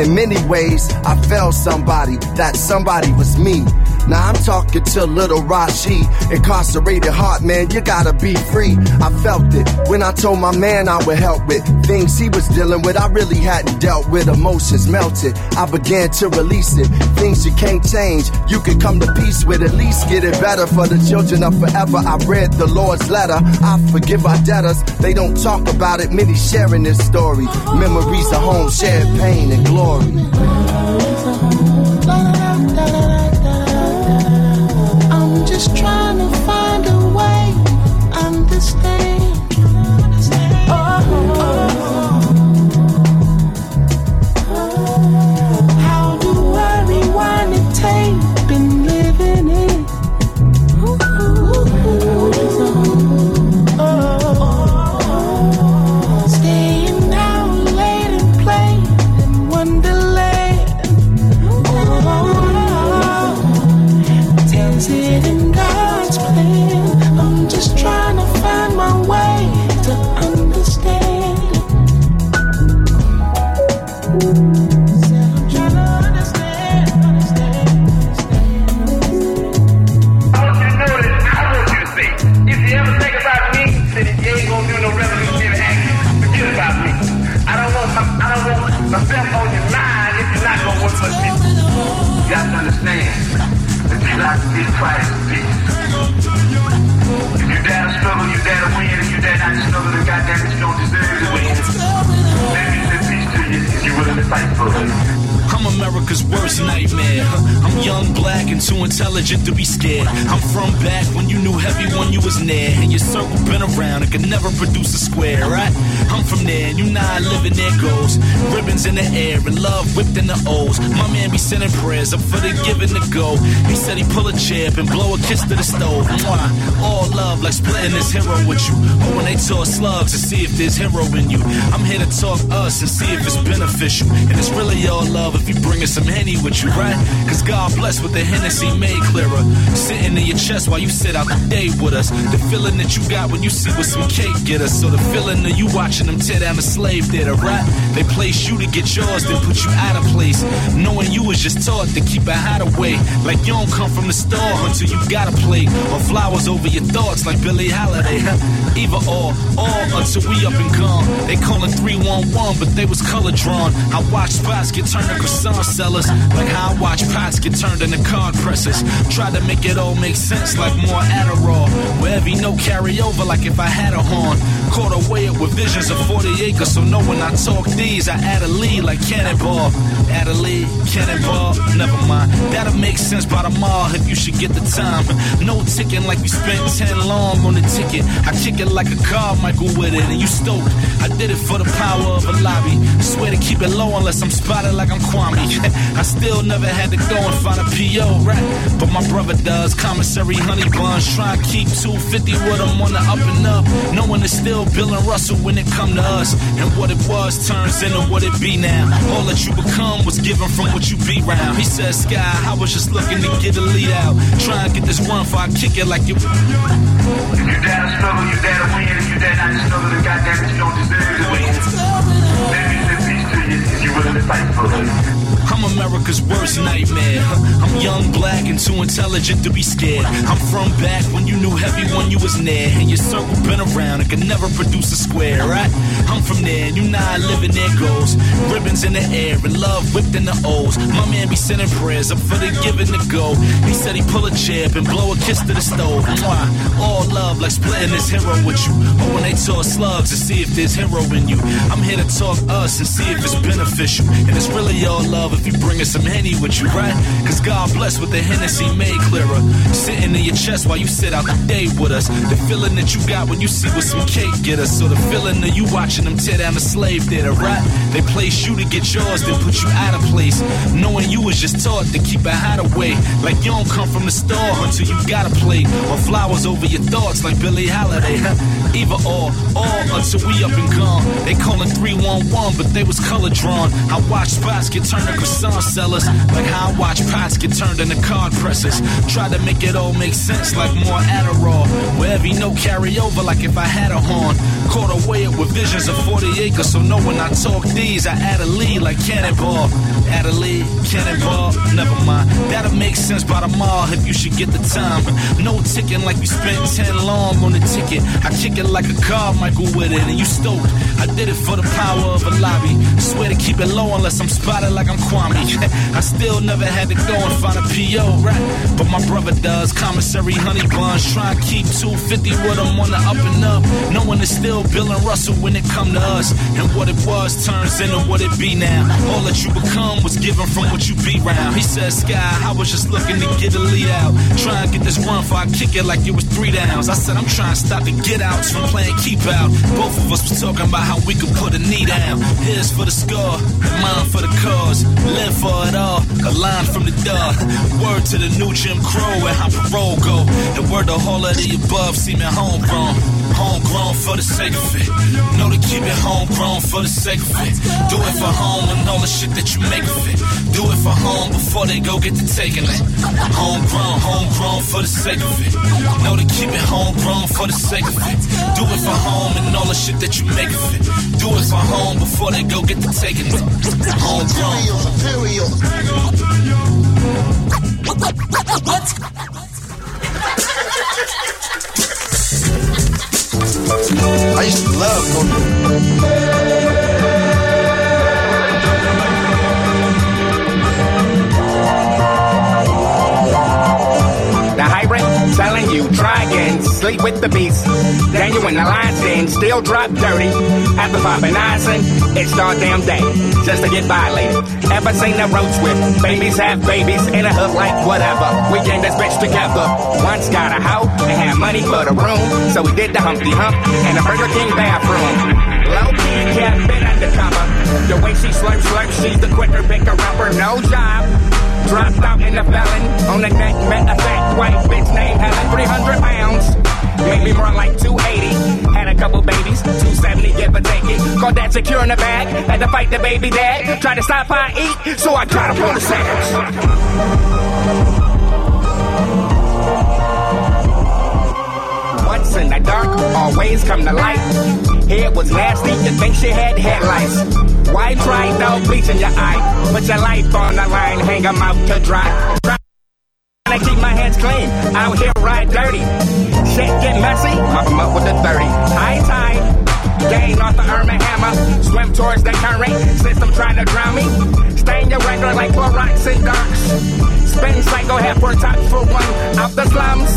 Speaker 1: In many ways, I felt somebody. That somebody was me. Now I'm talking to little Rashi, incarcerated heart, man, you gotta be free. I felt it when I told my man I would help with things he was dealing with. I really hadn't dealt with emotions melted. I began to release it. Things you can't change, you can come to peace with. At least get it better for the children of forever. I read the Lord's letter. I forgive our debtors. They don't talk about it. Many sharing this story. Memories of home, shared pain and glory.
Speaker 13: Peace. If you dare to struggle, you dare to win. If you dare not to struggle, then goddamn it, you don't deserve to win. Let me say peace to you if you're willing to fight for it.
Speaker 18: I'm America's worst nightmare. I'm young, black, and too intelligent to be scared. I'm from back when you knew heavy when you was near. And your circle been around and could never produce a square, right? I'm from there, and you live in there goes. Ribbons in the air and love whipped in the O's. My man be sending prayers up for the giving to go. He said he pull a chair and blow a kiss to the stove. Mwah. All love like splitting this hero with you. But when they talk slugs to see if there's hero in you, I'm here to talk us and see if it's beneficial. And it's really all love if you bringing some Henny with you, right? Cause God bless with the Hennessy made clearer. Sitting in your chest while you sit out the day with us. The feeling that you got when you see what some cake get us. So the feeling of you watching them tear down the slave theater, right? They place you to get yours, then put you out of place. Knowing you was just taught to keep a hideaway. Like you don't come from the store until you got a plate. Or flowers over your thoughts like Billie Holiday. Either or, or until we up and gone. They callin' 311, but they was color drawn. I watch spots get turned to croissant sellers. Like how I watch pots get turned into card presses. Try to make it all make sense like more Adderall. Where Where heavy no carryover like if I had a horn. Caught away it with visions of 40 acres, so know when I talk these, I add a lead like cannonball. Add a lead, cannonball, never mind. That'll make sense by tomorrow if you should get the time. No ticking like we spent 10 long on the ticket. I kick it like a car, Michael with it, and you stoked. I did it for the power of a lobby. Swear to keep it low unless I'm spotted like I'm Kwame. [LAUGHS] I still never had to go and find a PO, right? But my brother does. Commissary honey buns. Try and keep 250 with them on the up and up. Knowing it's still Bill and Russell when it come to us. And what it was turns into what it be now. All that you become was given from what you be round. He said, Sky, I was just looking to get a lead out. Try and get this run for I kick it like you.
Speaker 19: If you to struggle, you to win. If you dare not to struggle, then goddamn it, you don't deserve to win. Let me say peace to you if you're willing to fight for it.
Speaker 18: I'm America's worst nightmare. I'm young, black, and too intelligent to be scared. I'm from back when you knew heavy when you was near. And your circle been around and could never produce a square, right? I'm from there, and you know I live in there goes. Ribbons in the air and love whipped in the O's. My man be sending prayers up for the giving to go. He said he pull a chair and blow a kiss to the stove. Mwah. All love like splitting this hero with you. But when they toss slugs to see if there's hero in you. I'm here to talk us and see if it's beneficial. And it's really all love if you bringing some Henny with you, right? Cause God bless with the Hennessy made clearer. Sitting in your chest while you sit out the day with us. The feeling that you got when you see what some cake get us. So the feeling that you watching them tear down the slave theater, right? They place you to get yours, then put you out of place. Knowing you was just taught to keep a hideaway. Like you don't come from the store until you got a plate. Or flowers over your thoughts like Billie Holiday. Either or, all until we up and gone. They callin' 311, but they was color drawn. I watched spots get turned to croissant sellers. Like how I watch pots get turned into card presses. Try to make it all make sense like more Adderall. where Wherever no carryover like if I had a horn. Caught away it with visions of 40 acres, so know when I talk these, I add a lead like cannonball. Add a lead, cannonball, never mind. That'll make sense by tomorrow if you should get the time. No ticking like we spent 10 long on the ticket. I kick it like a car, Michael with it, and you stoked. I did it for the power of a lobby. Swear to keep it low unless I'm spotted like I'm Kwame. [LAUGHS] I still never had to go and find a PO, right? But my brother does. Commissary honey buns. Try and keep 250 with them on the up and up. Knowing it's still Bill and Russell when it come to us. And what it was turns into what it be now. All that you become was given from what you be round. He said, Sky, I was just looking to get a lead out. Try and get this run for I kick it like it was three downs. I said, I'm trying to stop the get outs from playing keep out. Both of us was talking about how we could put a knee down. His for the score, mine for the cause. Live for it all, a line from the door. Word to the new Jim Crow and how parole go. And word to all of the above, seeming homegrown. Homegrown for the sake of it. Know to keep it homegrown for the sake of it. Do it for home and all the shit that you make of it. Do it for home before they go get to taking it. Homegrown, homegrown for the sake of it. Know to keep it homegrown for the sake of it. Do it for home and all the shit that you make of it. Do it for home before they go get to taking it. Homegrown. [LAUGHS]
Speaker 13: I used to love going.
Speaker 20: The rate telling you again, sleep with the beast. You in the lion's den, still drop dirty. After popping icing, it's our damn day just to get violated. Ever seen the roach with babies have babies in a hood like whatever? We gang this bitch together. Once got a hoe and had money for the room, so we did the Humpty Hump and the Burger King bathroom. Low key, kept been undercover. The cover. The way she slurp slurp, she's the quicker picker upper, no job. Dropped out in the felon. On the neck, met a fat white bitch named Helen. 300 babies. 270, give or take it. Caught that secure in the bag. Had to fight the baby dad. Tried to stop I eat, so I got him on the sandwich. What's in the dark always come to light. Head was nasty, you think she had headlights. Why try though, bleaching your eye? Put your life on the line, hang 'em out to dry. I keep my hands clean, out here ride dirty. Shit get messy, mop 'em up with the 30. High tide, gain off the Irma hammer. Swim towards the current, system trying to drown me. Stain your record like Clorox and darks. Spin cycle, half for top for one out the slums.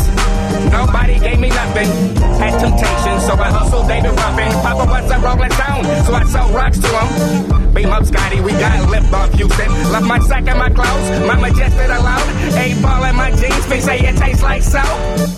Speaker 20: Nobody gave me nothing. Had temptation, so I hustled David Ruffin. Papa was a Rolling Stone, so I sold rocks to him. Beam up Scotty, we got lip off Houston. Love my sack and my clothes, my majestic alone. Eight ball in my jeans, they say it tastes like soap.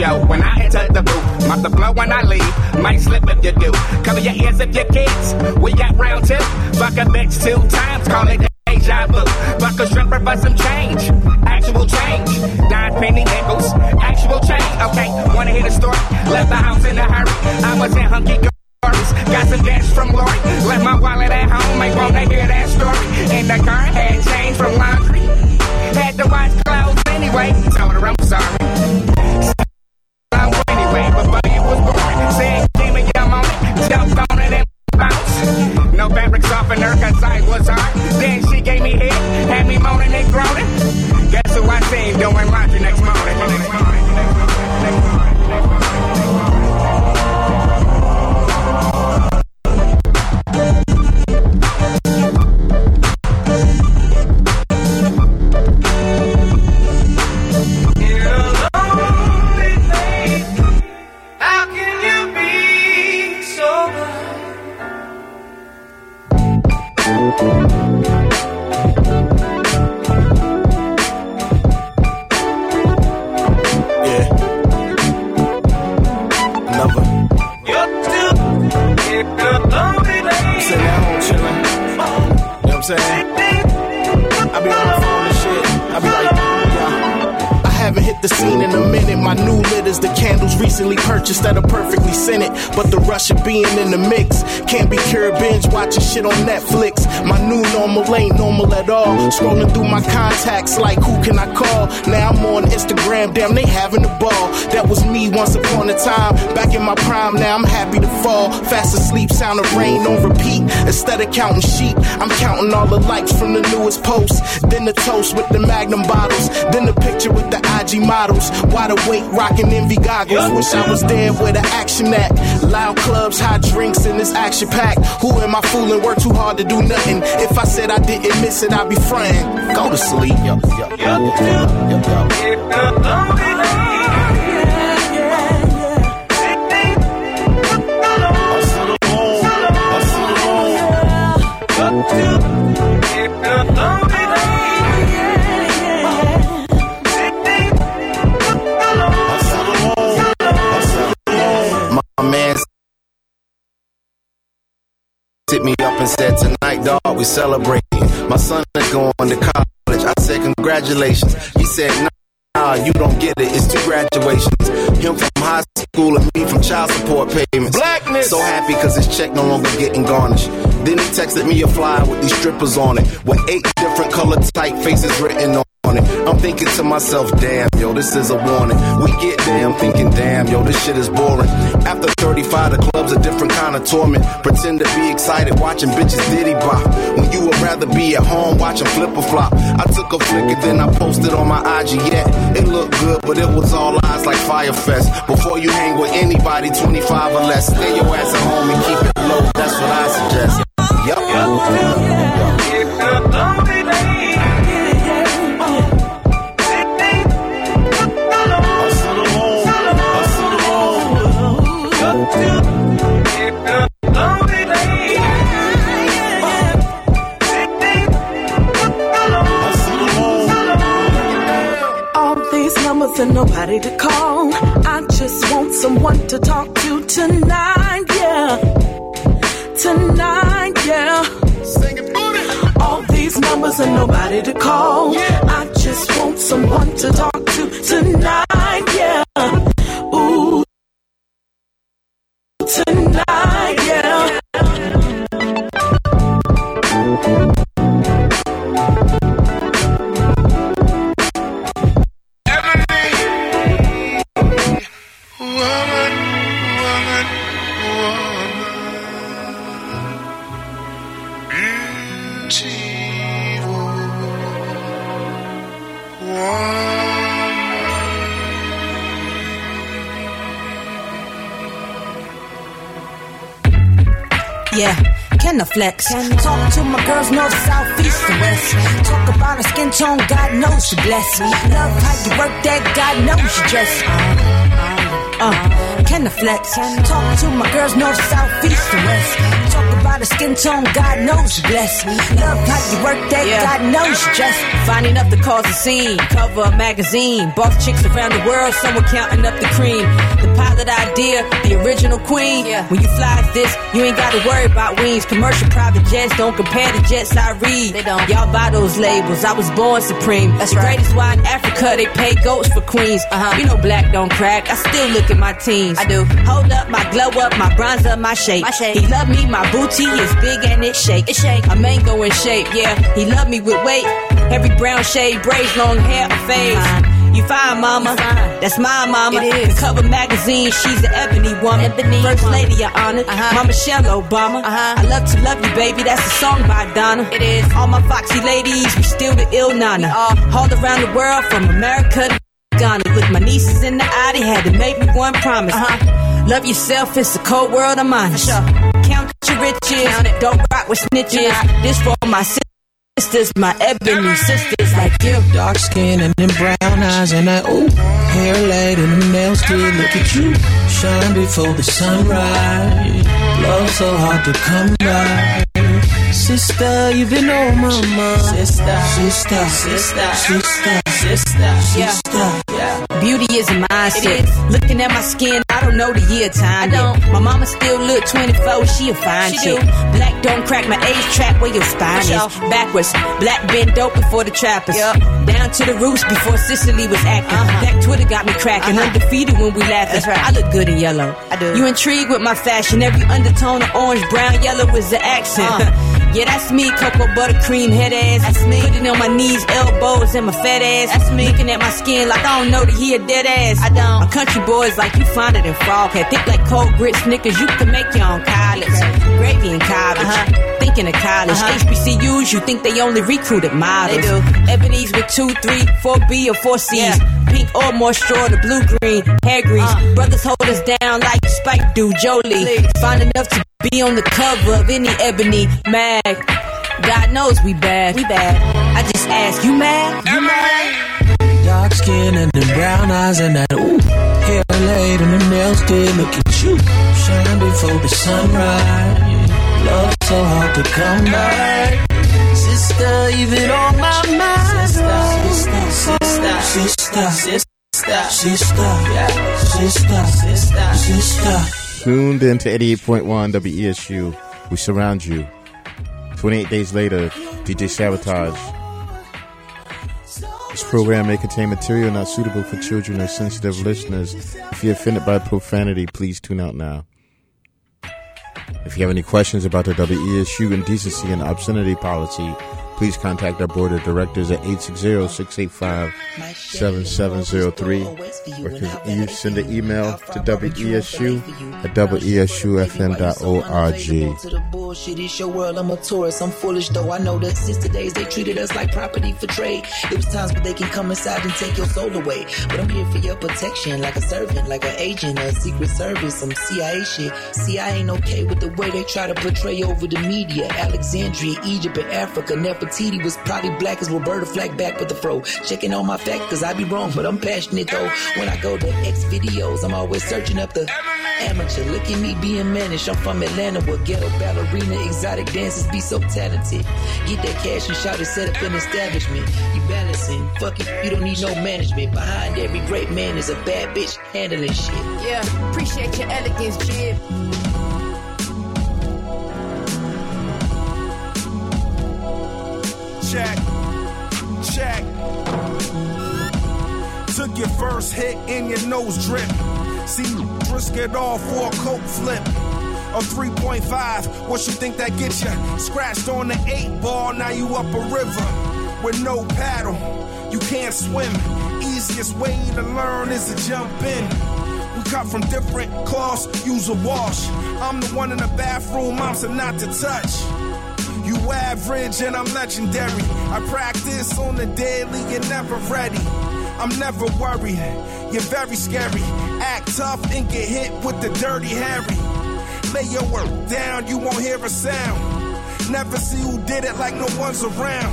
Speaker 20: Show when I enter the booth. Mouth the flow when I leave. Might slip if you do. Cover your ears if you kids. We got round two. Fuck a bitch two times. Call it deja vu. Fuck a stripper for some change. Actual change. Nine penny nickels. Actual change. Okay, wanna hear the story? Left the house in a hurry. I was in hunky dories. Got some gas from Lori. Left my wallet at home. Ain't wanna hear that story. And the car had change from laundry. Had to wash clothes anyway. Told her I'm sorry. Bounce. No fabric softener, cause I was hard. Then she gave me head, had me moaning and groaning. Guess who I seen doing laundry next morning? Next morning.
Speaker 1: Purchased that are perfectly scented. But the rush of being in the mix can't be cured. Binge watching shit on Netflix. My new normal ain't normal at all. Scrolling through my contacts like who can I call? Now I'm on Instagram. Damn, they having a ball. That was me once upon a time. Back in my prime. Now I'm happy to fall. Fast asleep, sound of rain on repeat. Instead of counting sheep, I'm counting all the likes from the newest post. Then the toast with the magnum bottles. Then the picture with the IG models. Wide awake, rocking envy goggles. Wish I was there where the action at. Loud clubs, hot drinks in this action pack. Who am I fooling? Work too hard to do nothing. If I said I didn't miss it, I'd be frontin'. Go to sleep. Yo, yo, yo, yo, yo, yo. We celebrating. My son is going to college. I said, Congratulations. He said, Nah, you don't get it. It's two graduations. Him from high school and me from child support payments. Blackness. So happy because his check no longer getting garnished. Then he texted me a flyer with these strippers on it, with eight different color typefaces written on. I'm thinking to myself, damn, yo, this is a warning. We get damn thinking, damn, yo, this shit is boring. After 35, the club's a different kind of torment. Pretend to be excited watching bitches diddy bop. When you would rather be at home watching flip or flop. I took a flick and then I posted on my IG. Yeah, it looked good, but it was all eyes like Fyre Fest. Before you hang with anybody 25 or less, stay your ass at home and keep it low. That's what I suggest. Yup.
Speaker 14: All and nobody to call. I just want someone to talk to tonight, yeah. Tonight, yeah. All these numbers and nobody to call. I just want someone to talk to tonight, yeah. Ooh, tonight, yeah.
Speaker 21: Yeah,
Speaker 22: Can I flex? Talk to my girls north, south, east, and west. Talk about her skin tone, God knows she blessed. Love how you work that, God knows you dress. Uh, can I flex? Talk to my girls north, south, east, and west. Talk about her skin tone, God knows you blessed. Love how you work that, God knows you dress.
Speaker 23: Finding up to cause a scene, cover a magazine. Boss chicks around the world, someone counting up the cream. The pilot idea, the original queen. Yeah. When you fly this, you ain't gotta worry about wings. Commercial private jets don't compare to jets I read. They don't. Y'all buy those labels. I was born supreme. That's the greatest why in Africa they pay goats for queens. Uh-huh. You know black don't crack. I still look at my teens. I do. Hold up, my glow up, my bronze up, my shape. My shape. He love me, my booty is big and it shake. It shake. A mango in shape, yeah. He love me with weight. Every brown shade, braids, long hair, a fade. You fine, mama. That's my mama. It is. Cover magazine, she's the ebony woman. Ebony First lady, your honor. Uh-huh. Mama Michelle Obama. Uh-huh. I love to love you, baby. That's a song by Donna. It is. All my foxy ladies, we still the ill nana. All around the world, from America to Ghana. Look my nieces in the eye, they had to make me one promise. Uh-huh. Love yourself, it's a cold world, I'm honest. Count your riches, Count it. don't rock with snitches. This for my sisters, my ebony sisters like you.
Speaker 24: Dark skin and them brown eyes and that ooh hair laid and them nails did. Look at you shine before the sunrise. Love so hard to come by. Sister, you've been on my mind. Sister, sister, sister, sister, sister, sister.
Speaker 23: Yeah. Beauty is a mindset. Looking at my skin, I don't know the year time. I don't. My mama still look 24, she a fine She chick. do. Black don't crack my age trap where your spine is. Backwards, black been dope before the trappers. Yep. Down to the roots before Cicely was acting. Uh-huh. Black Twitter got me cracking. Uh-huh. Undefeated when we laughing. That's right. I look good in yellow. I do. You intrigued with my fashion? Every undertone of orange, brown, yellow is the accent. Uh-huh. Yeah, that's me, cocoa buttercream head ass. That's me. Putting on my knees, elbows, and my fat ass. That's me. Looking at my skin like I don't know that he a dead ass. I don't. My country boys like you fonder than frog head. Thick like cold grits, Snickers. You can make your own college. Gravy and cabbage. Uh-huh. Thinking of college. Uh-huh. HBCUs, you think they only recruited models. They do. Ebony's with two, three, four B or four C's. Pink or more straw, the blue green, hair grease. Uh. Brothers hold us down like Spike do, Jolie. Fine enough to be on the cover of any ebony mag. God knows we bad. We bad. I just ask, you mad? You mad?
Speaker 24: Dark skin and them brown eyes and that ooh hair laid and them nails did. Look at you shine before the sunrise. Love so hard to come by. Sister, you've on my mind. Sister, sister, sister, sister, sister, yeah, sister, sister, sister.
Speaker 16: Tuned into 88.1 WESU. We surround you. 28 days later, DJ Sabotage. This program may contain material not suitable for children or sensitive listeners. If you're offended by profanity, please tune out now. If you have any questions about the WESU indecency and obscenity policy, please contact our board of directors at 860-685-7703 or can you send an email to WESU at WESUFM.org.
Speaker 25: I'm a tourist. I'm foolish though. I know that since the days they treated us like property for trade. It was times where they can come inside and take your soul away. But I'm here for your protection, like a servant, like an agent, a secret service, some CIA shit. See, I ain't okay with the way they try to portray over the media. Alexandria, Egypt, and Africa. Nefertiti was probably black as Roberta Flack back with the fro. Checking on my facts, cause I be wrong, but I'm passionate though. When I go to X videos, I'm always searching up the amateur. Look at me being managed. I'm from Atlanta where ghetto ballerina, exotic dancers be so talented. Get that cash and shout it, set up an establishment. You balancing, fuck it, you don't need no management. Behind every great man is a bad bitch handling shit.
Speaker 23: Yeah, appreciate your elegance, Jib.
Speaker 26: Check, check. Took your first hit and your nose drip. See, risk it all for a coke flip. A 3.5, what you think that gets you? Scratched on the 8 ball, now you up a river. With no paddle, you can't swim. Easiest way to learn is to jump in. We cut from different cloths, use a wash. I'm the one in the bathroom, I'm so not to touch. You average and I'm legendary. I practice on the daily, you're never ready. I'm never worried, you're very scary. Act tough and get hit with the dirty Harry. lay your work down, you won't hear a sound. Never see who did it like no one's around.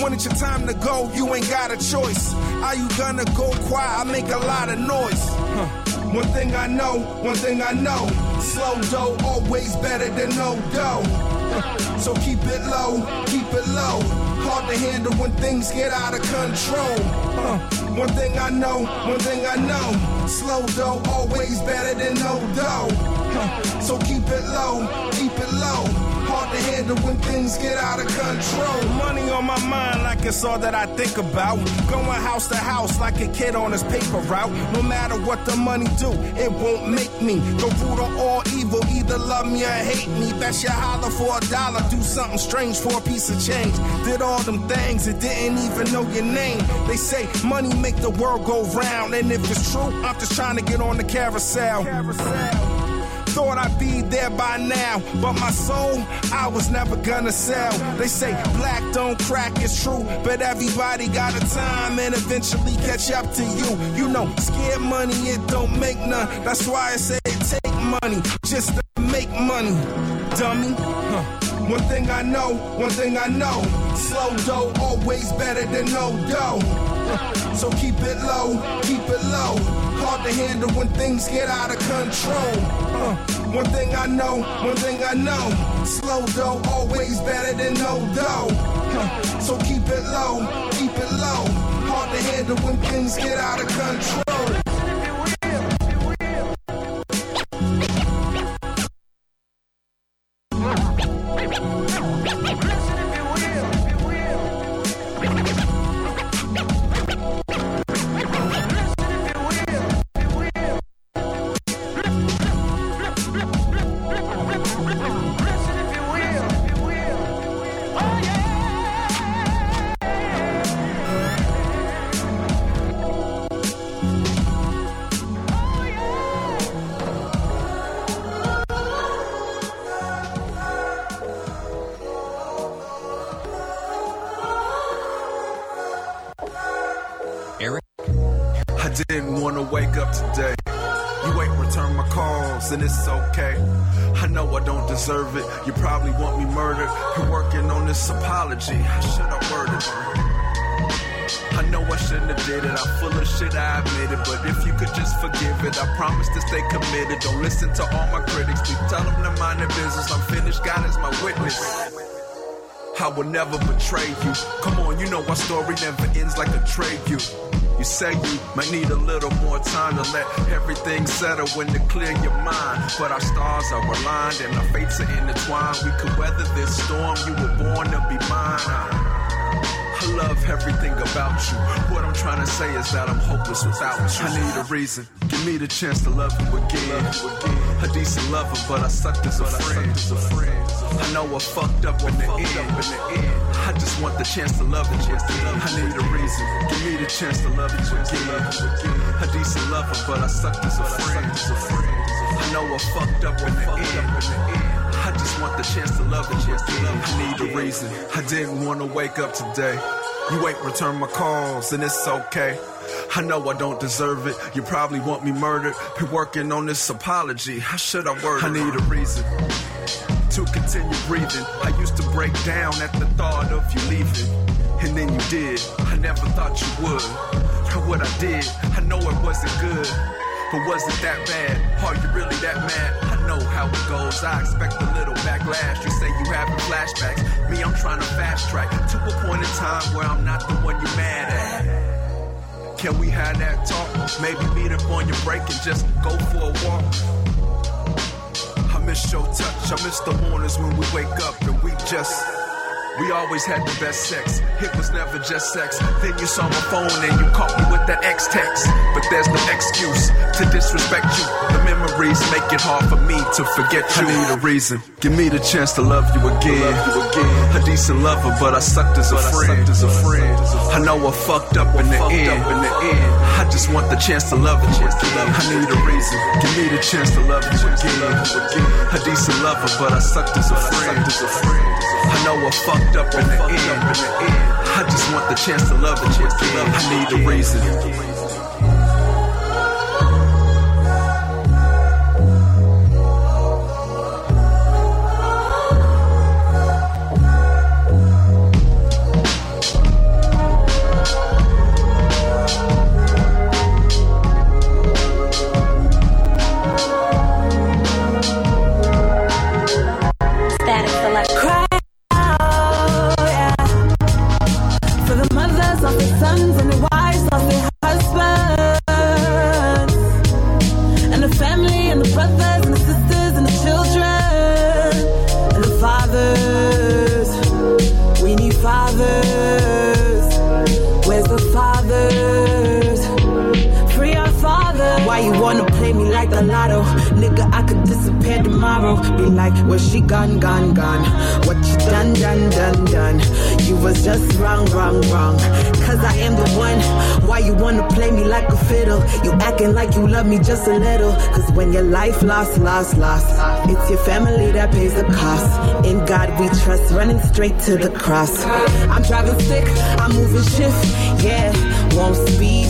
Speaker 26: When it's your time to go, you ain't got a choice. Are you gonna go quiet? I make a lot of noise. Huh. One thing I know, one thing I know. Slow dough, always better than no dough. So keep it low, keep it low. Hard to handle when things get out of control. Huh. One thing I know, one thing I know. Slow dough, always better than no dough. Huh. So keep it low, keep it low. Hard to handle when things get out of control. Money on my mind like it's all that I think about. Going house to house like a kid on his paper route. No matter what the money do, it won't make me the root of all evil. Either love me or hate me. Bet you holler for a dollar, do something strange for a piece of change. Did all them things and didn't even know your name. They say money make the world go round, and if it's true, I'm just trying to get on the carousel. carousel. Thought I'd be there by now, but my soul, I was never gonna sell. They say black don't crack, it's true, but everybody got a time and eventually catch up to you. You know, scared money, it don't make none. That's why I say take money just to make money, dummy. Huh. One thing I know, one thing I know. Slow dough, always better than no dough. So keep it low, keep it low. Hard to handle when things get out of control. Uh, one thing I know, one thing I know. Slow dough, always better than no dough. Huh. So keep it low, keep it low. Hard to handle when things get out of control.
Speaker 27: Eric?
Speaker 28: Deserve it. You probably want me murdered. You're working on this apology. I should have it? I know I shouldn't have did it. I'm full of shit, I admit it. But if you could just forgive it, I promise to stay committed. Don't listen to all my critics. Please tell them to mind their business. I'm finished. God is my witness. I will never betray you. Come on, you know our story never ends like a trade you. You say you might need a little more time to let everything settle when to clear your mind. But our stars are aligned and our fates are intertwined. We could weather this storm. You were born to be mine. I love everything about you. What I'm trying to say is that I'm hopeless without you. I need a reason. Give me the chance to love you again. A decent lover, but I sucked as a friend. I know I fucked up in the end. I just want the chance to love you again. I need a reason. Give me the chance to love you again. A decent lover, but I sucked as a friend. I know I fucked up in the end. I just want the chance to love you again. I need a reason. I didn't want to wake up today. You ain't return my calls, and it's okay. I know I don't deserve it. You probably want me murdered. Been working on this apology. How should I word it? I need a reason to continue breathing. I used to break down at the thought of you leaving. And then you did. I never thought you would. But what I did, I know it wasn't good. But was it that bad? Are you really that mad? I know how it goes. I expect a little backlash. You say you having flashbacks. Me, I'm trying to fast track to a point in time where I'm not the one you're mad at. Can we have that talk? Maybe meet up on your break and just go for a walk. I miss your touch. I miss the mornings when we wake up and we just. We always had the best sex. It was never just sex. Then you saw my phone and you caught me with that X text. But there's no excuse to disrespect you. The memories make it hard for me to forget you. I need a reason. Give me the chance to love you again. A decent lover, but I sucked as a friend. I know I fucked up in the end. I just want the chance to love you again. I need a reason. Give me the chance to love you again. A decent lover, but I sucked as a friend. I know I fucked up in the end. I just want the chance to love you again. I need a reason.
Speaker 29: Tomorrow. Be like, where she gone, gone, gone? What you done, done, done, done? You was just wrong, wrong, wrong. Cause I am the one. Why you wanna play me like a fiddle? You acting like you love me just a little. Cause when your life lost, lost, lost, it's your family that pays the cost. In God we trust, running straight to the cross. I'm driving sick, I'm moving shift, yeah. Won't speed,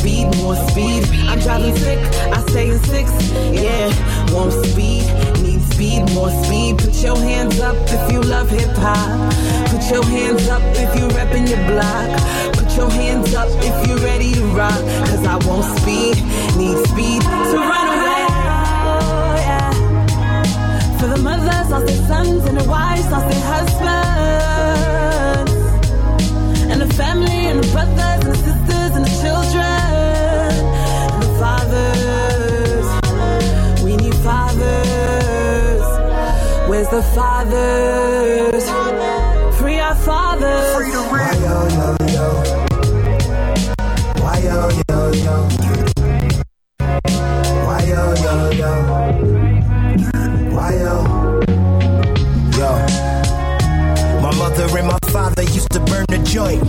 Speaker 29: speed, more speed. I'm driving sick, I stay in six, yeah. Won't speed, need speed, more speed. Put your hands up if you love hip hop. Put your hands up if you reppin' your block. Put your hands up if you're ready to rock. Cause I won't speed, need speed to run away. For the mothers lost their sons and the wives lost their husbands. And the family and the brothers and sisters the fathers? Free our fathers. Free the
Speaker 3: Why yo yo yo? Why yo yo yo? To burn the joint.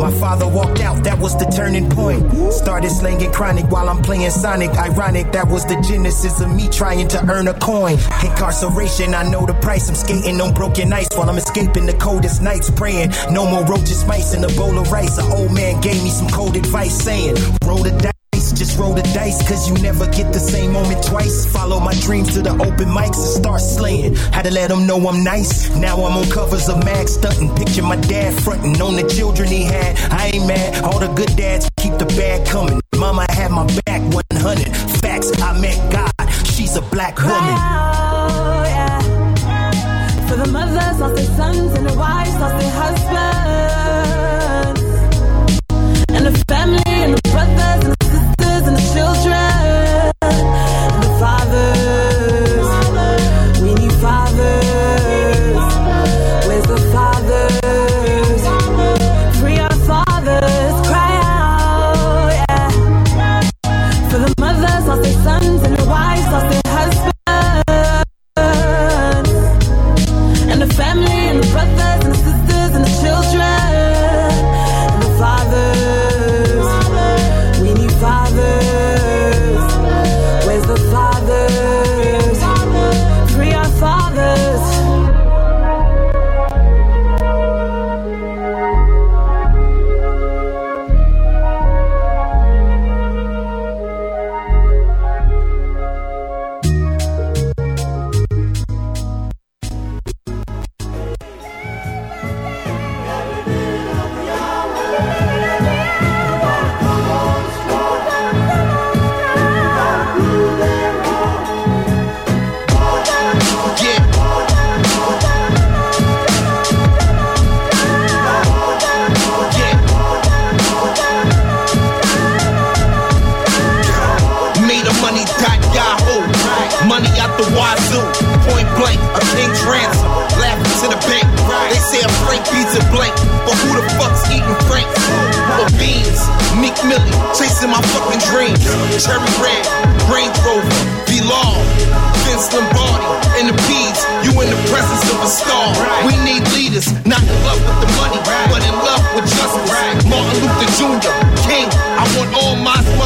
Speaker 3: My father walked out, that was the turning point. Started slinging chronic while I'm playing Sonic. Ironic, that was the genesis of me trying to earn a coin. Incarceration, I know the price. I'm skating on broken ice while I'm escaping the coldest nights. Praying, no more roaches, mice, and a bowl of rice. An old man gave me some cold advice saying, roll the dice. Just roll the dice, cause you never get the same moment twice. Follow my dreams to the open mics and start slaying. Had to let them know I'm nice. Now I'm on covers of mag stunting. Picture my dad fronting on the children he had. I ain't mad, all the good dads keep the bad coming. Mama had my back 100. Facts, I met God. She's a black woman.
Speaker 29: Yeah. For the mothers lost their sons and the wives lost their husbands. And the family and the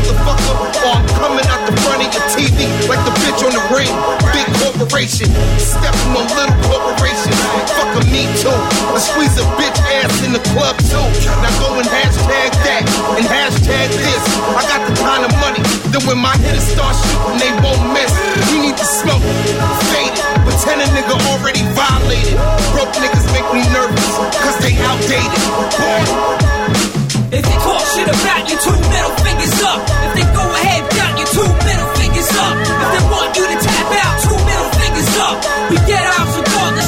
Speaker 1: motherfucker, or I'm coming out the front of your TV like the bitch on the ring. Big corporation, stepping on little corporations. Fuck a me too. I squeeze a bitch ass in the club too. Now go and hashtag that and hashtag this. I got the kind of money that when my hitters start shooting, they won't miss. We need to smoke, faded. Pretend a nigga already violated. Broke niggas make me nervous, cause they outdated.
Speaker 30: If they talk shit about you, two middle fingers up. If they go ahead, got you, two middle fingers up. If they want you to tap out, two middle up. We get out of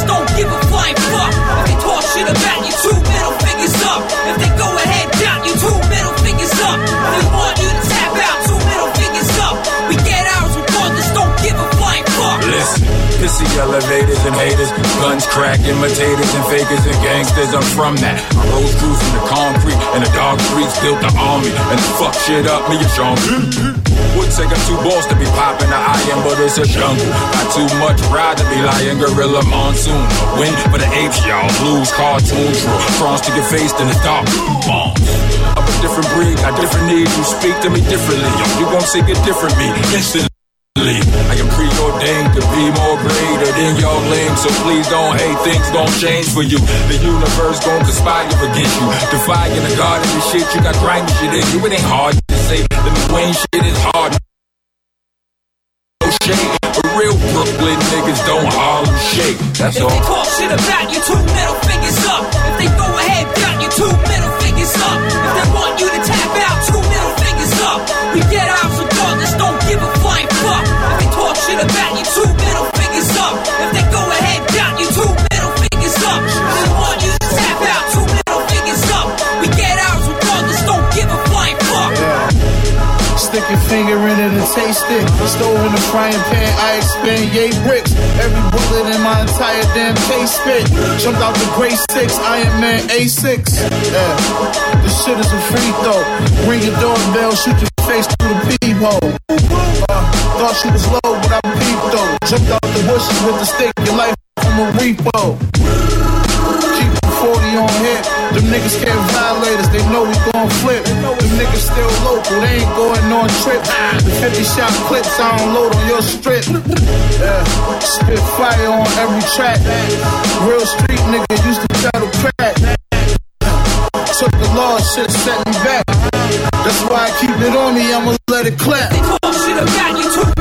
Speaker 30: don't give a flying fuck. If they talk shit about you, two middle fingers up. If they go ahead, you,
Speaker 29: two middle fingers up. They want you to tap out, two middle fingers up. We get out of don't give a flying
Speaker 23: fuck.
Speaker 31: Listen. Pissy elevators and haters, guns, crack, imitators and fakers and gangsters. I'm from that. I rose grew the concrete and the dog streets built the army and the fuck shit up. Me and Sean. Would take a two balls to be popping the iron, but it's a jungle. Got too much ride to be lying, gorilla monsoon. Win for the apes, y'all. Blues, cartoons, cross to get faced in the dark. Bombs. I'm a different breed, got different needs. You speak to me differently, yo. You gon' see a different me instantly. I am preordained to be more greater than your lame, so please don't hate. Things gon' change for you. The universe gon' conspire against you. Defying the God of this shit, you got grimy shit in you. It ain't hard say. The Wayne shit is hard. No shade, real Brooklyn niggas don't Harlem shake. That's
Speaker 23: if
Speaker 31: all.
Speaker 23: they talk shit about you, two middle fingers up. If they go ahead, got you, two middle fingers up.
Speaker 32: Taste it. Stove in the frying pan, I expand yay bricks. Every bullet in my entire damn case spit. Jumped out the gray six, Iron Man A6. Yeah, this shit is a free throw. Ring your doorbell, shoot your face through the peephole. Uh, thought she was low, but I peeped though. Jumped out the bushes with the stick, your life from a repo. Keep 40 on hip. Them niggas can't violate us, they know we gon' flip. Them niggas still local, they ain't going on trips. The 50 shot clips I don't load on your strip. Yeah, spit fire on every track. Real street nigga used to pedal crack. Took the law, shit set me back. That's why I keep it on me, I'ma let it clap.
Speaker 23: They talk shit about you,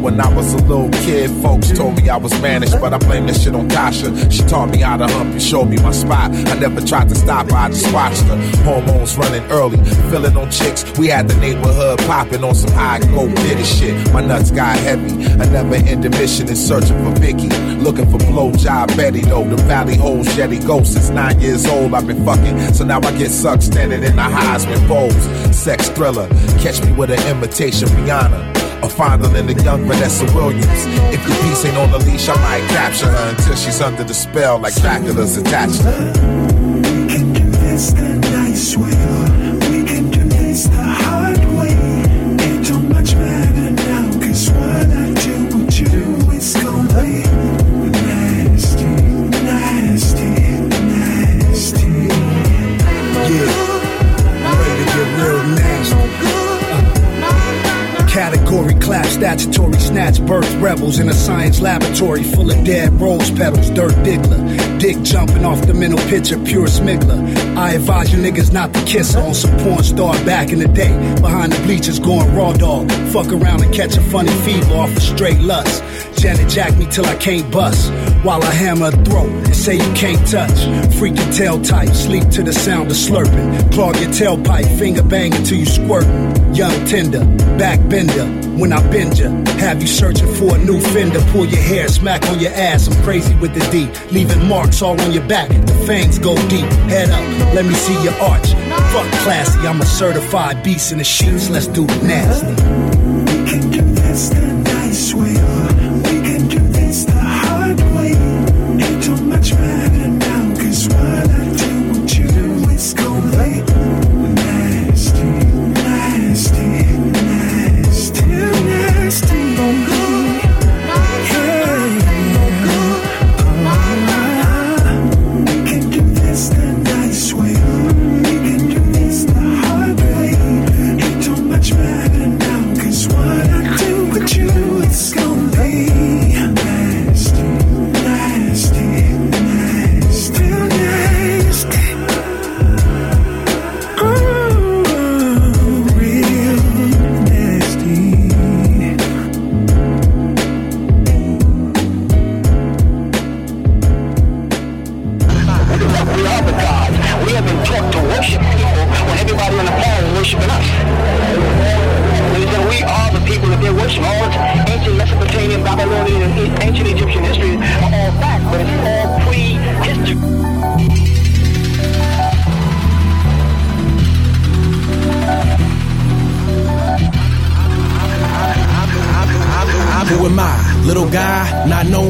Speaker 33: When I was a little kid, folks told me I was managed, but I blame this shit on Tasha. She taught me how to hump and showed me my spot. I never tried to stop her, I just watched her. Hormones running early, feeling on chicks. We had the neighborhood popping on some high go bitty shit. My nuts got heavy. I never ended mission in searching for Vicky. Looking for blowjob Betty though. The valley holes, Jetty ghost. Since nine years old, I've been fucking. So now I get sucked standing in the Heisman bowls. Sex thriller. Catch me with an imitation Rihanna. A fondle in the young Vanessa Williams. If your piece ain't on the leash, I might capture her until she's under the spell like Dracula's attached.
Speaker 32: Picture, pure smiggler. I advise you niggas not to kiss on some porn star back in the day. Behind the bleachers going raw dog. Fuck around and catch a funny fever off of straight lust. Janet jack me till I can't bust. While I hammer her throat and say you can't touch. Freak your tail tight, sleep to the sound of slurping. Clog your tailpipe, finger bang until you squirtin'. Young tender, back bender. When I bend ya, have you searching for a new fender. Pull your hair, smack on your ass. I'm crazy with the D, leaving marks all on your back. The fangs go deep. Head up, let me see your arch. Fuck classy, I'm a certified beast in the sheets. Let's do it nasty.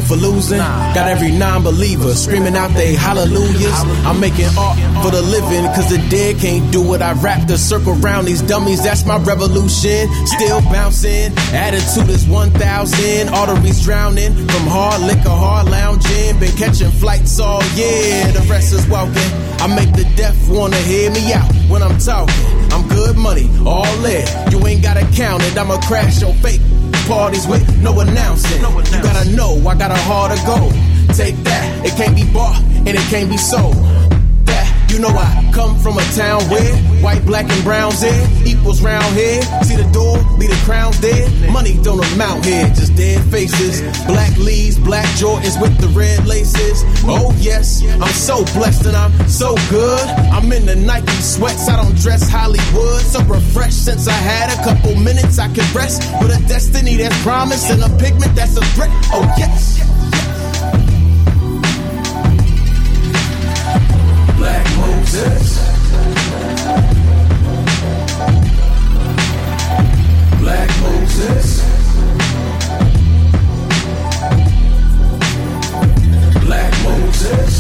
Speaker 34: For losing. Got every non believer screaming out they hallelujahs. I'm making art for the living, cause the dead can't do it. I wrap the circle around these dummies, that's my revolution. Still bouncing, attitude is 1,000. Arteries drowning from hard liquor, hard lounging. Been catching flights all year, the rest is walking. I make the deaf wanna hear me out when I'm talking. I'm good money, all in. You ain't gotta count it, I'ma crash your fake parties with no announcing. You gotta know I got a heart of gold. Take that, it can't be bought and it can't be sold. You know I come from a town where white, black, and brown's in equals round here. See the door, leave the crowns dead. Money don't amount here, just dead faces. Black leaves, black Jordans with the red laces. Oh yes, I'm so blessed and I'm so good. I'm in the Nike sweats, I don't dress Hollywood. So refreshed since I had a couple minutes I can rest with a destiny that's promised and a pigment that's a threat. Oh yes.
Speaker 35: Black Moses. Black Moses. Black Moses.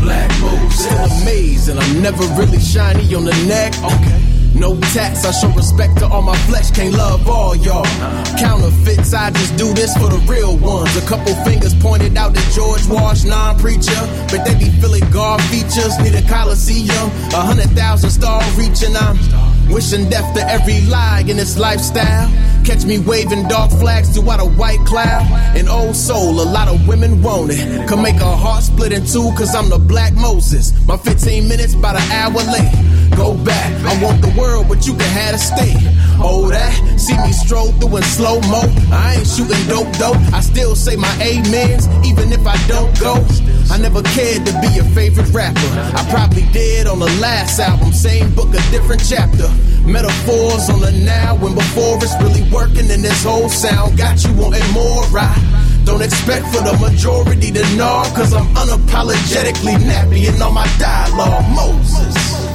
Speaker 35: Black Moses.
Speaker 34: Still amazed, and I'm never really shiny on the neck. Okay. No tats, I show respect to all my flesh, can't love all y'all. Counterfeits, I just do this for the real ones. A couple fingers pointed out to George Wash, non preacher, but they be feeling God features. Need a coliseum, a hundred thousand star reaching. I'm wishing death to every lie in this lifestyle. Catch me waving dark flags throughout a white cloud. An old soul, a lot of women want it. Could make a heart split in two, cause I'm the black Moses. My 15 minutes, about an hour late. Go back, I want the world, but you can have a stay. Oh, that, see me stroll through in slow mo. I ain't shooting dope, dope. I still say my amens, even if I don't go. I never cared to be your favorite rapper. I probably did on the last album, same book, a different chapter. Metaphors on the now when before it's really working in this whole sound. Got you wanting more, I don't expect for the majority to know, cause I'm unapologetically nappy in all my dialogue. Moses.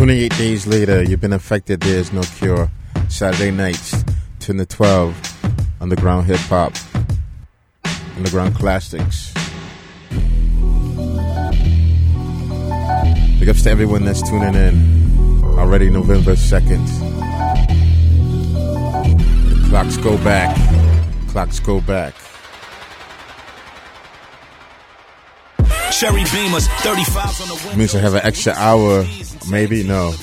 Speaker 16: 28 days later, you've been affected. There's no cure. Saturday nights, 10 to 12. Underground hip hop. Underground classics. Ups to everyone that's tuning in. Already November 2nd. The clocks go back. Clocks go back.
Speaker 18: Cherry Beamers, 35s on the window.
Speaker 16: Means I have an extra hour. Maybe no.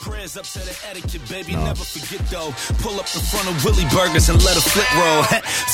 Speaker 18: Prayers up to the etiquette, baby. Never forget though. Pull up in front of Willie Burgers and let a flip roll.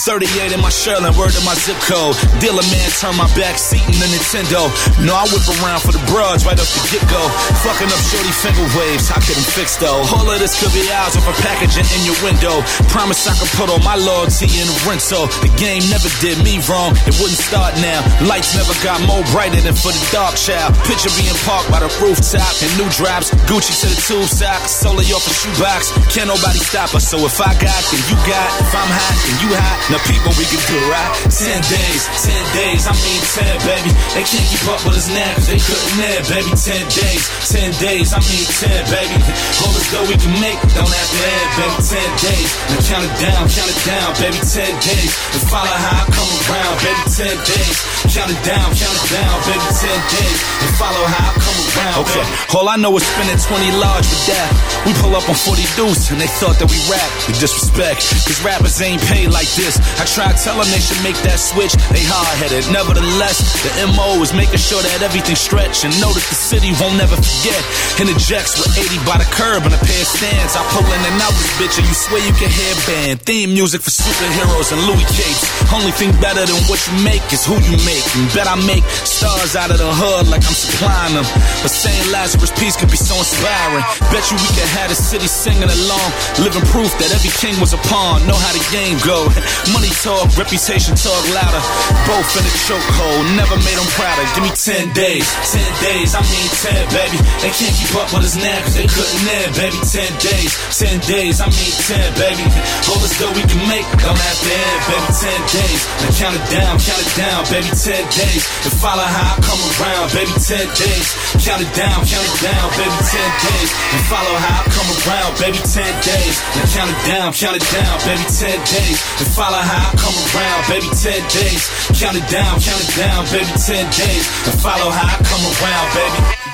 Speaker 18: 38 in my Sherlin, word to my zip code. Dealer man, turn my back seat in the Nintendo. No, I whip around for the broads right off the get go. Fucking up shorty finger waves, I couldn't fix though. All of this could be ours off a packaging in your window. Promise I could put all my loyalty in the rental. The game never did me wrong, it wouldn't start now. Lights never got more brighter than for the dark child. Picture being parked by the rooftop in new drops. Gucci to the tube sock, solely off a shoebox. Can't nobody stop us, so if I got, then you got. If I'm hot, then you hot. Now people, we can do right. Ten days, ten days, I mean ten, baby. They can't keep up with us now, cause they couldn't there, baby. Ten days, ten days, I mean ten, baby. All as though we can make, don't have to end, baby. Ten days, now count it down, count it down, baby. Ten days, and follow how I come around, baby. Ten days, count it down, count it down, baby. Ten days, and follow how I come around. Okay, all I know is spending 20 large with that. We pull up on 40 deuce, and they thought that we rap. We disrespect, cause rappers ain't paid like this. I try to tell them they should make that switch, they hard headed. Nevertheless, the MO is making sure that everything stretch and know that the city won't never forget. Interjects with 80 by the curb and a pair of stands. I pull in and out this bitch and you swear you can hear band. Theme music for superheroes and Louis capes. Only thing better than what you make is who you make. And bet I make stars out of the hood like I'm supplying them. But saying Lazarus Peace could be so inspiring. Bet you we could have the city singing along. Living proof that every king was a pawn. Know how the game go. [LAUGHS] Money talk, reputation talk louder. Both in a chokehold. Never made them prouder. Give me 10 days. 10 days, I mean 10, baby. They can't keep up with us now cause they couldn't end, baby. 10 days. 10 days, I mean 10, baby. All this dough we can make don't have to end, baby. 10 days. Now count it down, count it down, baby. 10 days. And follow how I come around, baby. 10 days. Count it down, count it down, baby. 10 days. And follow how I come around, baby. 10 days. Now count it down, count it down, baby. 10 days. And follow how I come around, baby. 10 days. Count it down, count it down, baby. 10 days. And follow how I come around, baby.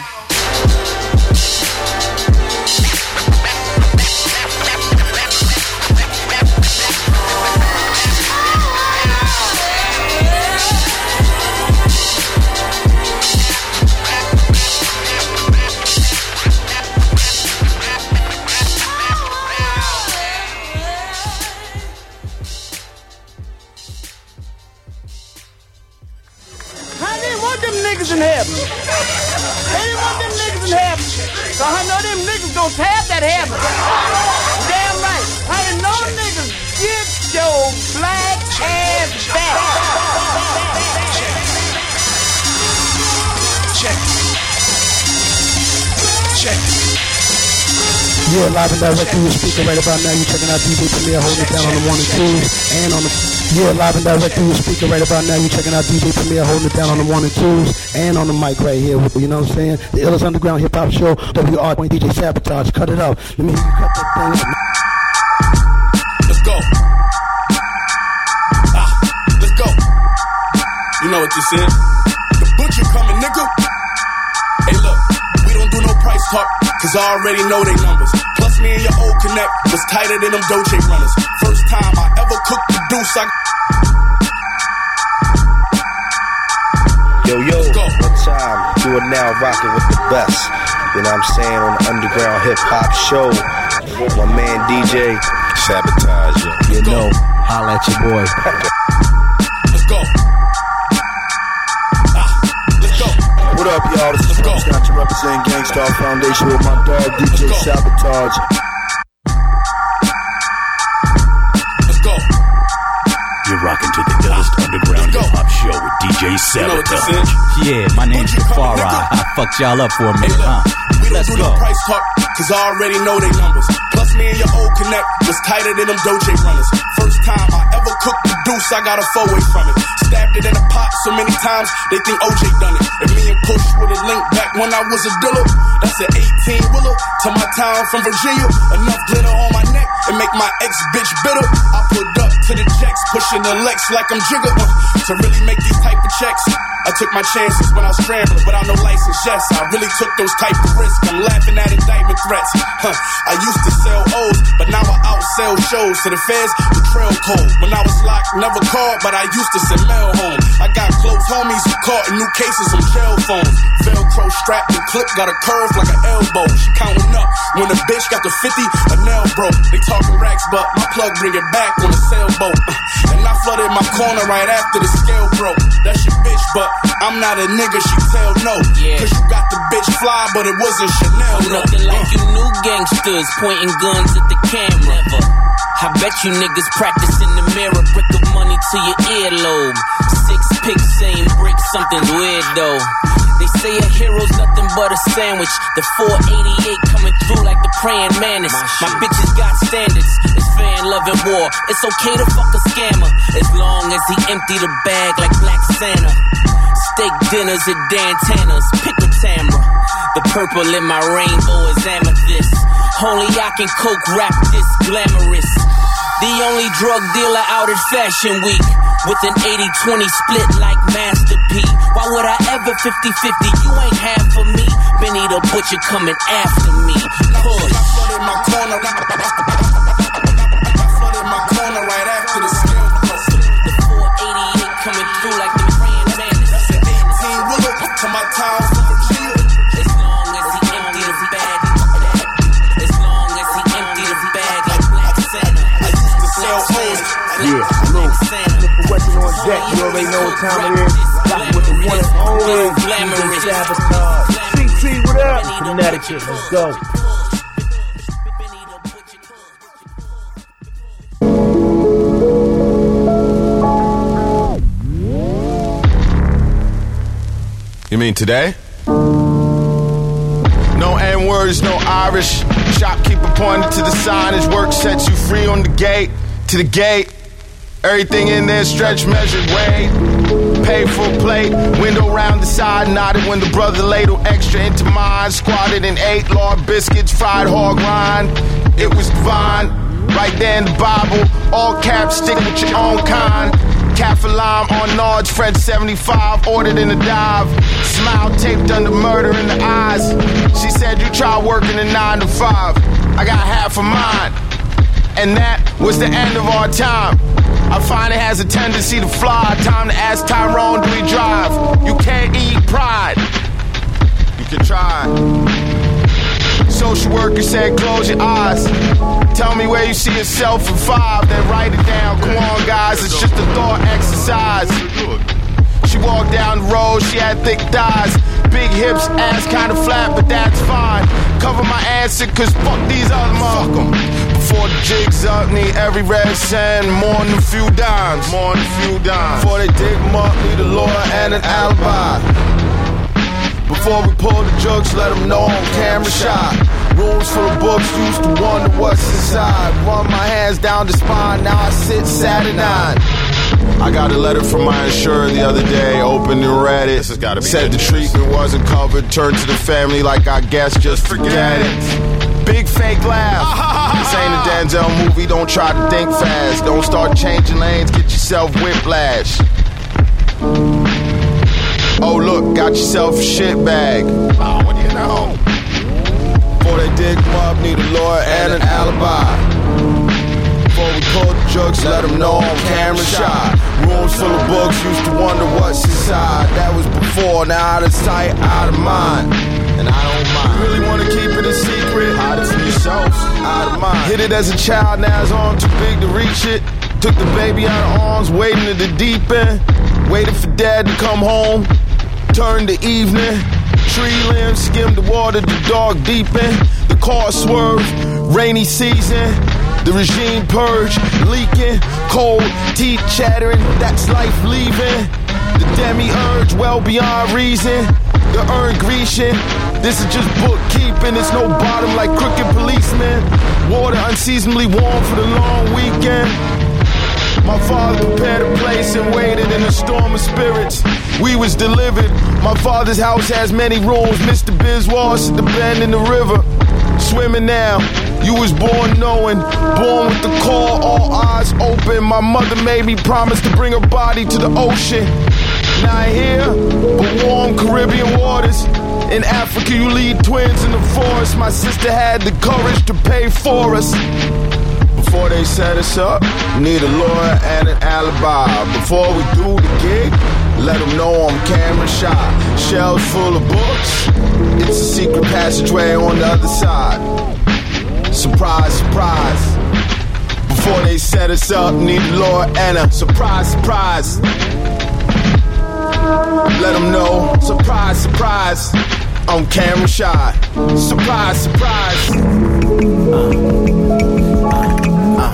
Speaker 36: Niggas in heaven. They didn't want them niggas in heaven. So I know them niggas gonna have that heaven. Damn right. I didn't know niggas get your black ass back.
Speaker 28: Check. Check.
Speaker 37: You're live and direct through your speaker right about now. You're checking out DJ Premier holding it down on the one and twos and on the. You're live and direct through your speaker right about now. You're checking out DJ Premier holding it down on the one and twos and on the mic right here. You know what I'm saying? The illest underground hip hop show. WR DJ Sabotage. Cut it up. Let me hear you cut that thing up.
Speaker 28: Let's go. Ah, let's go. You know what this is? The butcher coming, nigga. Hey, look, we don't do no price talk, cause I already know they numbers. Plus, me and your old connect was tighter than them Doje runners. First time I ever cooked the deuce, I.
Speaker 38: Yo, yo, one time, you are now rocking with the best. You know what I'm saying? On the underground hip hop show. With my man DJ. Sabotage. You know, holla at your boy.
Speaker 28: Let's go.
Speaker 12: What up, y'all? This is Prince Got to represent Gang Starr Foundation with my dog DJ Sabotage.
Speaker 39: Sabotage.
Speaker 40: Yeah, my name's Jafara. I fucked y'all up for a minute, huh?
Speaker 28: We don't
Speaker 40: Let's
Speaker 28: do
Speaker 40: go.
Speaker 28: no price talk, cause I already know they numbers. Plus, me and your old connect was tighter than them Doje runners. First time I ever cooked the deuce, I got a four way from it. Stabbed it in a pot so many times, they think OJ done it. And me and Push would've linked back when I was a dealer, that's an 18 wheeler to my town from Virginia. Enough glitter on my and make my ex bitch bitter. I put up to the jacks, pushing the Lex like I'm Jigga. Uh, to really make these type of checks, I took my chances when I was scrambling without no license. Yes, I really took those type of risks. I'm laughing at indictment threats. Huh. I used to sell O's, but now I outsell shows to the feds. The trail code. When I was locked, never called, but I used to send mail home. I got close homies who caught in new cases on jail phones. Velcro strapped and clip got a curve like an elbow. Counting up when the bitch got the 50, a nail broke. They talking racks, but my plug bring it back on a sailboat. Uh, and I flooded my corner right after the scale broke. That's your bitch, but I'm not a nigga. She tell no. Cause you got the bitch fly, but it wasn't Chanel.
Speaker 4: I'm
Speaker 28: No.
Speaker 4: looking like uh. you new gangsters pointing guns at the camera. I bet you niggas practice in the mirror, brick of money to your earlobe. Six picks, same brick, something's weird though. They say a hero's nothing but a sandwich. The 488 coming through like the praying mantis. My, bitches got standards. It's fan love and war. It's okay to fuck a scammer as long as he empty the bag like Black Santa. Steak dinners at Dan Tana's. Pick a Tamra. The purple in my rainbow is amethyst. Only I can coke rap this glamorous. The only drug dealer out at Fashion Week. With an 80-20 split like Master Why would I ever 50-50? You ain't half for me. Benny the Butcher coming after me. Push.
Speaker 28: my corner.
Speaker 41: Deck. You already know what time it is. Rocking with the one and only DJ Sabotage. CT, what up? Connecticut, let's go.
Speaker 1: You mean today? No N words, no Irish. Shopkeeper pointed to the signage. Work sets you free on the gate. To the gate. Everything in there stretch measured weight. Paid for plate. Window round the side nodded when the brother ladled extra into mine. Squatted and ate lard biscuits, fried hog rind. It was divine. Right there in the Bible. All caps, stick with your own kind. Cat lime on Nards, Fred 75, ordered in a dive. Smile taped under murder in the eyes. She said, You try working a 9 to 5. I got half of mine. And that was the end of our time. I find it has a tendency to fly. Time to ask Tyrone, do we drive? You can't eat pride. You can try. Social worker said, close your eyes. Tell me where you see yourself in five, then write it down. Come on, guys, it's just a thought exercise. She walked down the road, she had thick thighs. Big hips, ass kinda flat, but that's fine. Cover my answer, cause fuck these other motherfuckers. The jig's up, need every red cent, more than a few dimes. More than a few dimes. Before they dig 'em up, need a lawyer and an alibi. Before we pull the jokes, let them know on camera shot. Rooms full of books, used to wonder what's inside. Run my hands down the spine, now I sit sad at nine. I got a letter from my insurer the other day, opened and read it. This has gotta be Said the treatment wasn't covered, turned to the family like I guess just forget it. Big fake laugh. [LAUGHS] This ain't a Denzel movie, don't try to think fast. Don't start changing lanes, get yourself whiplash. Oh, look, got yourself a shit bag. Oh, what do you know? Before they dig up, need a lawyer and an alibi. Before we pull the drugs, let them know I'm camera shot. Rooms full of books, used to wonder what's inside. That was before, now out of sight, out of mind. And I don't mind. Really wanna keep it a secret? It from yourself, out of mind. Hit it as a child, now his arm too big to reach it. Took the baby out of arms, waiting at the deep end. Waited for dad to come home. Turned the evening. Tree limbs skimmed the water, the dark deepened. The car swerved, rainy season. The regime purge, leaking, cold, teeth chattering, that's life leaving. The demiurge, well beyond reason. The urn Grecian, this is just bookkeeping, it's no bottom like crooked policemen. Water unseasonably warm for the long weekend. My father prepared a place and waited in a storm of spirits. We was delivered. My father's house has many rooms. Mr. Biswas at the bend in the river. Swimming now. You was born knowing, born with the call, all eyes open. My mother made me promise to bring her body to the ocean. Not here, but warm Caribbean waters. In Africa, you lead twins in the forest. My sister had the courage to pay for us. Before they set us up, need a lawyer and an alibi. Before we do the gig, let them know I'm camera shot. Shelves full of books, it's a secret passageway on the other side. Surprise, surprise. Before they set us up, need a lawyer and a surprise, surprise. Let them know, surprise, surprise. I'm camera shot. Surprise, surprise.
Speaker 34: Uh, uh, uh,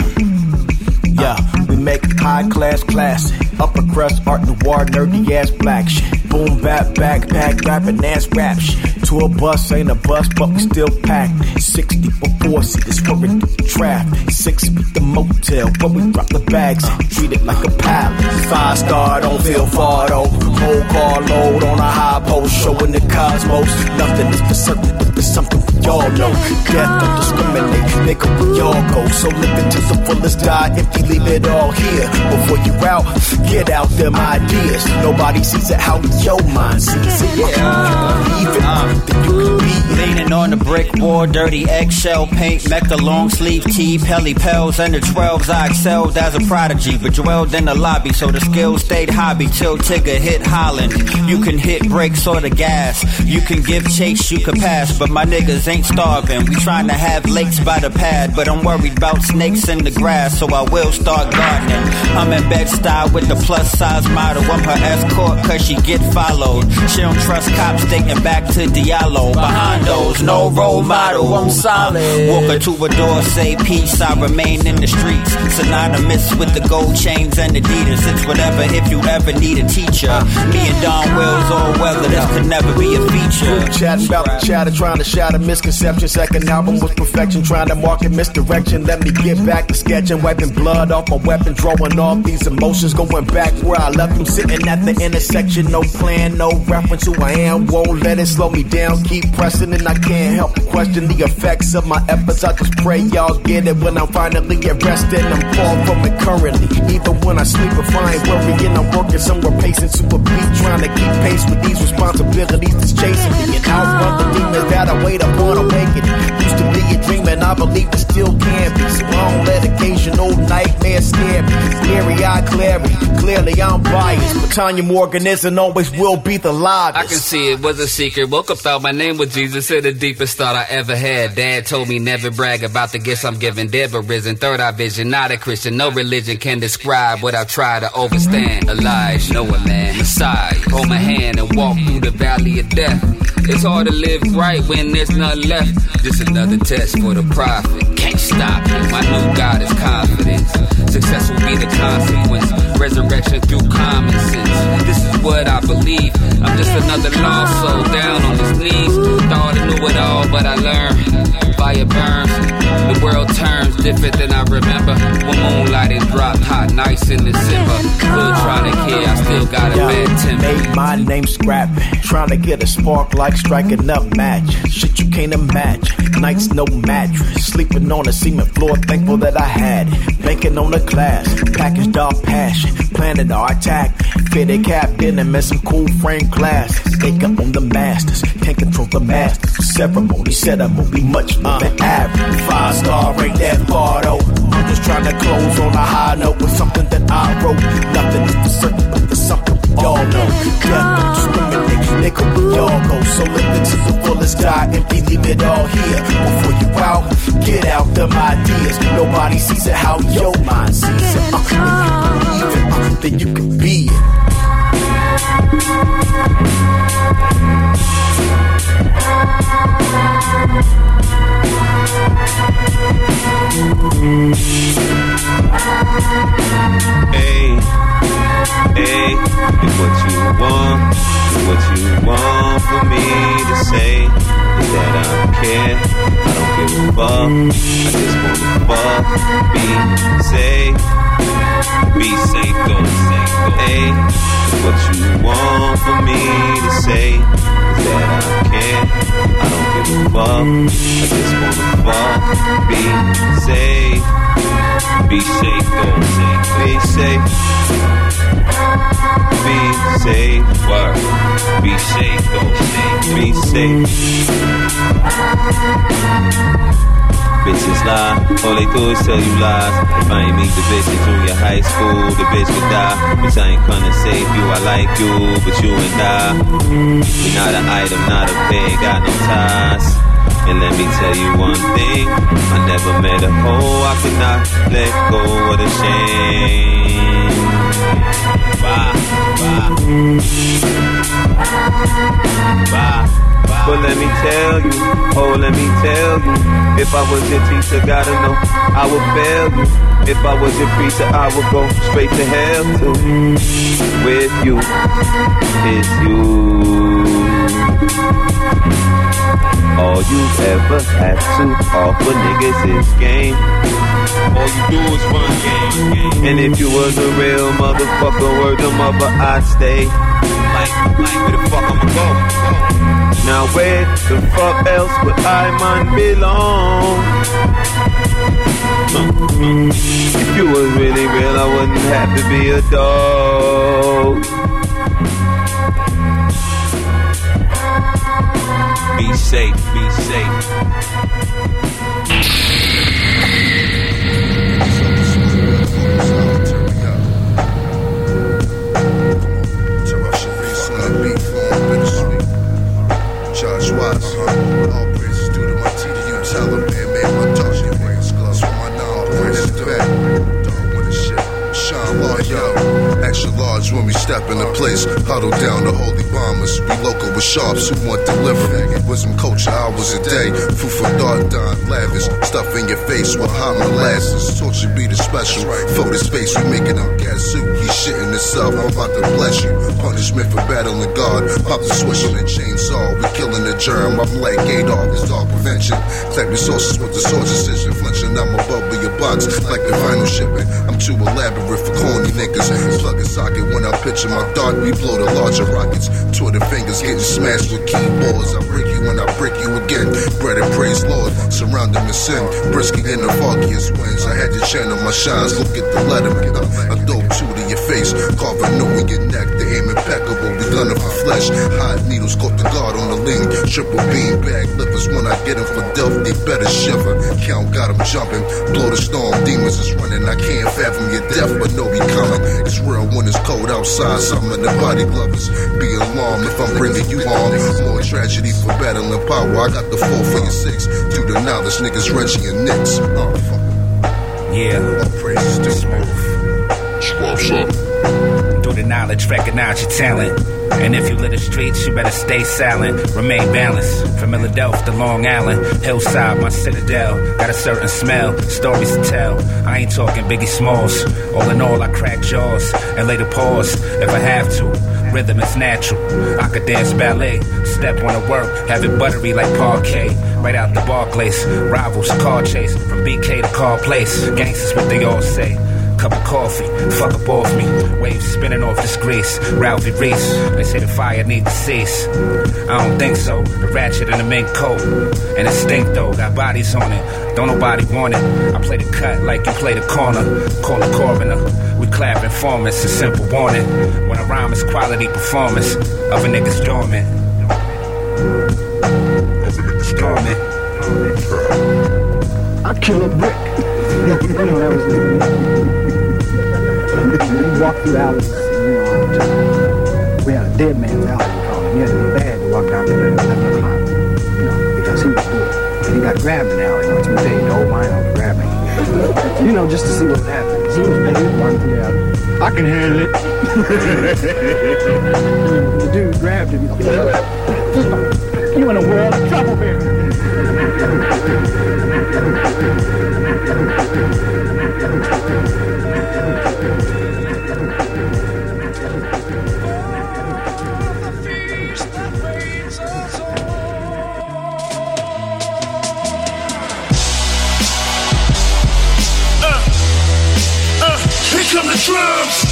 Speaker 34: yeah, we make high class classic. Upper crust art noir, nerdy ass black shit. Boom bap, backpack, rapping ass rap shit. Tour bus ain't a bus, but we still packed. 60 before seaters for it traffic. Six feet the motel, but we drop the bags treat it like a palace. Five star, don't feel far though. Whole car load on a high post, showing the cosmos. Nothing is for certain, but there's something all know. Death don't discriminate, nigga, we all go. So live it to the fullest, die empty, leave it all here. Before you out, get out them ideas. Nobody sees it how your mind sees it. Yeah, believe it, uh, then you can be it.
Speaker 42: Leaning on the brick wall, dirty eggshell paint, Mecca long sleeve tee, Pelly Pels, and the 12s. I excelled as a prodigy, but dwelled in the lobby, so the skills stayed hobby till Tigger hit Holland. You can hit brakes or the gas, you can give chase, you can pass, but my niggas ain't starving. We trying to have lakes by the pad, but I'm worried about snakes in the grass, so I will start gardening. I'm in Bed-Stuy with the plus size model. I'm her escort cause she get followed. She don't trust cops dating back to Diallo. Behind those, no role model, I'm solid. Walk to a door, say peace, I remain in the streets. Synonymous with the gold chains and Adidas. It's whatever if you ever need a teacher. Me and Don Wills all weather, this could never be a feature.
Speaker 34: Chatting about the chatter, trying to shatter misconceptions. Second album was perfection, trying to market misdirection. Let me get back to sketching, wiping blood off my weapon, drawing off these emotions, going back where I left them, sitting at the intersection. No plan, no reference who I am. Won't let it slow me down, keep pressing, and I can't help but question the effects of my efforts. I just pray y'all get it when I'm finally arrested. I'm far from it currently, even when I sleep, if I ain't worrying, I'm working somewhere pacing super beat, trying to keep pace with these responsibilities that's chasing me and outrun the demons that I wait upon awakening. Used to be a dream and I believe it still can be. So I don't let occasional nightmares scare me. Scary eye clarity, clearly I'm biased, but Tanya Morgan is and always will be the
Speaker 43: I can see it was a secret. Woke up, thought my name was Jesus. Said the deepest thought I ever had. Dad told me never brag about the gifts I'm giving. Dead but risen. Third eye vision, not a Christian. No religion can describe what I try to overstand. Elijah, Noah, man, Messiah. Hold my hand and walk through the valley of death. It's hard to live right when there's none left. Just another test for the prophet. Can't stop me. My new God is confidence. Success will be the consequence. Resurrection through common sense. This is what I believe. I'm just another lost soul down on his knees. Thought I knew it all, but I learned. Fire burns. The world turns different than I remember. When moonlight and dropped hot nights in December. Still trying to care, I still got a bad temper.
Speaker 34: Made my name scrapping, trying to get a spark like striking up match. Shit you can't imagine. Nights no mattress, sleeping on a cement floor. Thankful that I had it. Banking on the class, packaged all passion, planning our attack. Fitted cap denim and met some cool frame glass. Stake up on the masters, can't control the masters. Ceremony set up will be much more than average. Five star ain't that far though. I'm just trying to close on a high note with something that I wrote. Nothing is for certain, but there's something we all know. Death don't discriminate, nigga, we all go. So live it to the fullest, die empty, leave it all here. Before you out, get out them ideas. Nobody sees it how your mind sees it. Uh, if you believe it, uh, then you can be it.
Speaker 44: I don't care, I don't give a fuck, I just wanna fuck, be safe, be safe, go safe. Hey, what you want for me to say is that I care, I don't give a fuck, I just wanna fuck, be safe. Be safe, go safe. Be safe. Be safe. Work. Be safe, go safe. Be safe. Bitches lie, all they do is tell you lies. If I ain't meet the bitch in junior high school, the bitch would die. Bitch, I ain't gonna save you, I like you, but you and I, we not an item, not a pay, got no ties. And let me tell you one thing, I never met a hoe I could not let go of the shame. Bye, bye. Bye. But let me tell you, oh, let me tell you, if I was your teacher, gotta know I would fail you. If I was your preacher, I would go straight to hell too. With you, it's you. All you've ever had to offer niggas is game. All you do is run game. And if you was a real motherfucker, word to mother, I'd stay. Now where the fuck else would I man belong? If you was really real, I wouldn't have to be a dog. Be safe, be safe.
Speaker 45: Step in the place, huddle down the holy bombers. We local with sharps who want delivery. Wisdom culture, hours a day. Food for thought, done lavish. Stuff in your face with hot molasses. Torture be the special. Fill the space, we making gas suit. He shitting himself, I'm about to bless you. Punishment for battling God. Pop the switch on the chainsaw. We killing the germ. I'm like Adolf, it's dog prevention. Collect resources with the sword decision. Flinching, I'm above your box like the final shipping. I'm too elaborate for corny niggas. Plug a socket when I picture my dart. We blow the larger rockets. Twitter fingers getting smashed with keyboards. I break you when I break you again. Bread and praise Lord. Surround them in sin. Brisky in the foggiest winds. I had to channel my shines. Look at the letterman. I dope two to your face. Note in your neck. The aim impeccable. We gunning for flesh. Hot needles caught the guard on the ling. Triple beam bag livers. When I get death, they better shiver. Count got them jumping. Blow the storm. Demons is running. I can't fathom your death, but know we coming. It's real when it's cold outside. Some of the body lovers. Be alarmed if I'm bringing you harm. More tragedy for battling power. I got the four for your six. Due to knowledge, niggas wrenching your necks. Oh, fuck.
Speaker 20: Yeah.
Speaker 45: All praises to smooth.
Speaker 20: Through the knowledge, recognize your talent. And if you live the streets, you better stay silent. Remain balanced. From Philadelphia to Long Island, Hillside, my citadel. Got a certain smell, stories to tell. I ain't talking Biggie Smalls. All in all, I crack jaws and lay the pause if I have to. Rhythm is natural. I could dance ballet, step on the work, have it buttery like parquet. Right out the Barclays, rivals, car chase, from BK to car place. Gangsters, what they all say. Cup of coffee, fuck up off me. Waves spinning off this grease. Ralphie Reese, they say the fire need to cease. I don't think so. The ratchet and the mink coat. And it stink though, got bodies on it. Don't nobody want it. I play the cut like you play the corner. Call the coroner. We clap informants, a simple warning. When I rhyme, it's quality performance. Other niggas dormant. Other niggas dormant.
Speaker 46: I'd kill a brick. [LAUGHS] you know, that was We walked through the alleys, you know, we had a dead man's alley, we called it. He had to be bad to walk down there at 11 o'clock, you know, because he was good. And he got grabbed in the alley once. Tell you, the old miner grabbed me. You know, just to see what happened. He was bad, he was walking through the alley. I can handle it. the dude grabbed him. You in a world of trouble here.
Speaker 47: Come the drums.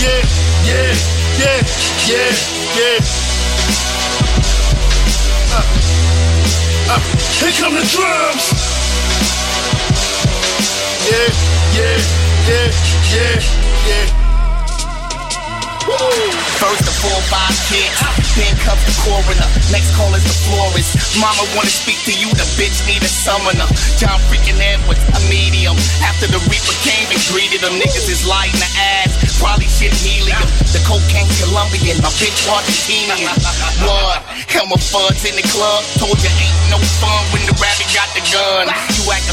Speaker 47: Yeah, yeah, yeah, yeah, yeah. Uh, uh, here come the drums. Yeah, yeah, yeah, yeah, yeah.
Speaker 48: First the four five then cuff the coroner. Next call is the florist. Mama wanna speak to you, the bitch need a summoner. John freaking Edwards, a medium. After the Reaper came and greeted them, niggas is lighting the ass. Probably shit helium. The cocaine Colombian, my bitch Argentinian. What? Elmer Fudds in the club. Told you ain't no fun when the rabbit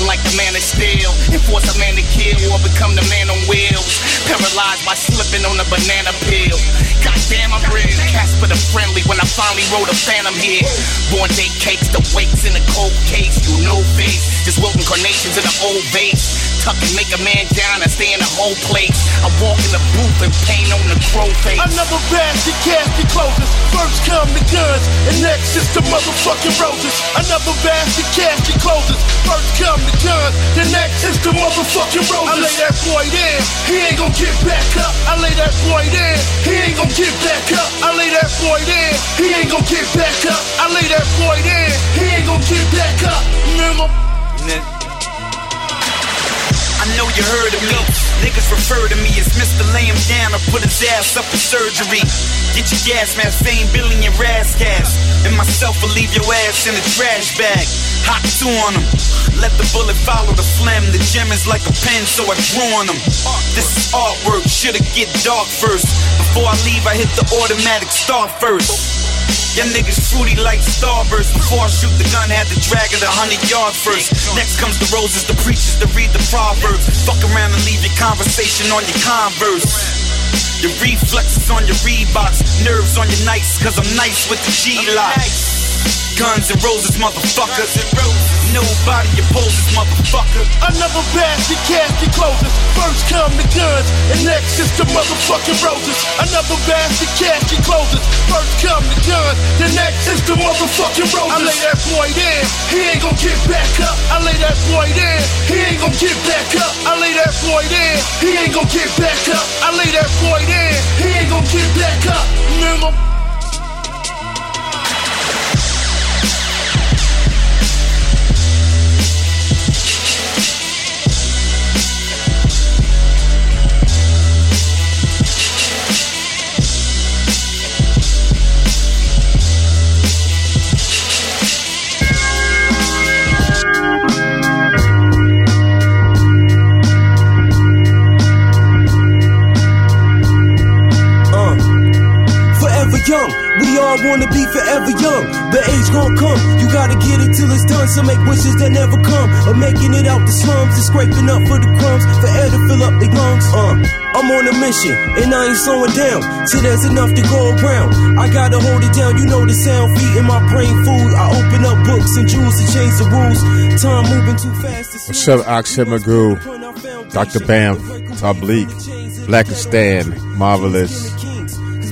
Speaker 48: like the man of steel. And force a man to kill or become the man on wheels. Paralyzed by slipping on a banana peel. Goddamn, I'm real. Casper the friendly when I finally wrote a phantom here. Born day cakes, the wakes in a cold case. You know face. Just wilting carnations in an old vase. Tuck and make a man down and stay in a whole place. I walk in the booth and paint on the crow face.
Speaker 47: Another basket, casket closes. First come the guns, and next is the motherfucking roses. Another basket, casket closes. First come the guns, the next is the motherfucking roses. I lay that boy down, he ain't gonna get back up. I lay that boy down, he ain't gonna get back up. I lay that boy down, he ain't gonna get back up. I lay that boy down, he ain't gonna get back up. Remember?
Speaker 49: I know you heard of me. Niggas refer to me as Mr. Lay him down or put his ass up for surgery. Get your gas mask, fame, billion ass gas. And myself will leave your ass in a trash bag. Hot two on them. Let the bullet follow the phlegm. The gem is like a pen, so I drew on them. This is artwork, shoulda get dark first. Before I leave, I hit the automatic start first.
Speaker 50: Your niggas fruity like starburst. Before I shoot the gun, had to drag it a hundred yards first. Next comes the roses, the preachers to read the proverbs. Fuck around and leave your conversation on your converse. Your reflexes on your Reeboks, nerves on your nights, cause I'm nice with the G-Lock. Guns and roses, motherfuckers. Nobody opposes, motherfucker.
Speaker 47: Another basket casket closes. First come the guns, and next is the motherfucking roses. Another basket casket closes. First come the guns, the next is the motherfucking roses. I lay that boy down, he ain't gon' get back up. I lay that boy down, he ain't gon' get back up. I lay that boy down, he ain't gon' get back up. I lay that boy down, he ain't gon' get back up. Nigga.
Speaker 51: Young. We all wanna be forever young. The age gon' come. You gotta get it till it's done. So make wishes that never come. Or making it out the slums and scraping up for the crumbs. For air to fill up their lungs. Uh, I'm on a mission and I ain't slowing down. Till there's enough to go around. I gotta hold it down. You know the sound feeding my brain food. I open up books and jewels to change the rules. Time moving too fast. to
Speaker 16: What's up, Magoo, Dr. Bam, Oblique, Blackistan, Marvelous,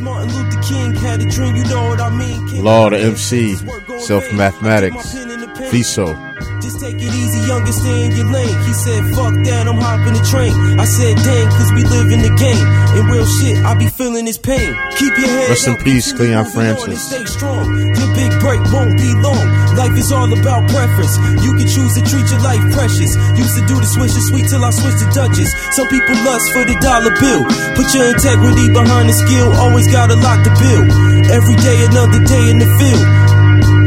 Speaker 51: Martin Luther King had a dream, you know what I mean.
Speaker 16: Law, the MC, Self Mathematics, Viso.
Speaker 51: Just take it easy, youngest, stay in your lane. He said, fuck that, I'm hopping the train. I said, dang, cause we live in the game. In real shit, I be feeling his pain. Keep your head
Speaker 16: Rest in peace, Cleon Francis.
Speaker 51: Stay strong. Your big break won't be long. Life is all about preference. You can choose to treat your life precious. Used to do the swish and sweet till I switched to Duchess. Some people lust for the dollar bill. Put your integrity behind the skill. Always got a lot to build. Every day, another day in the field.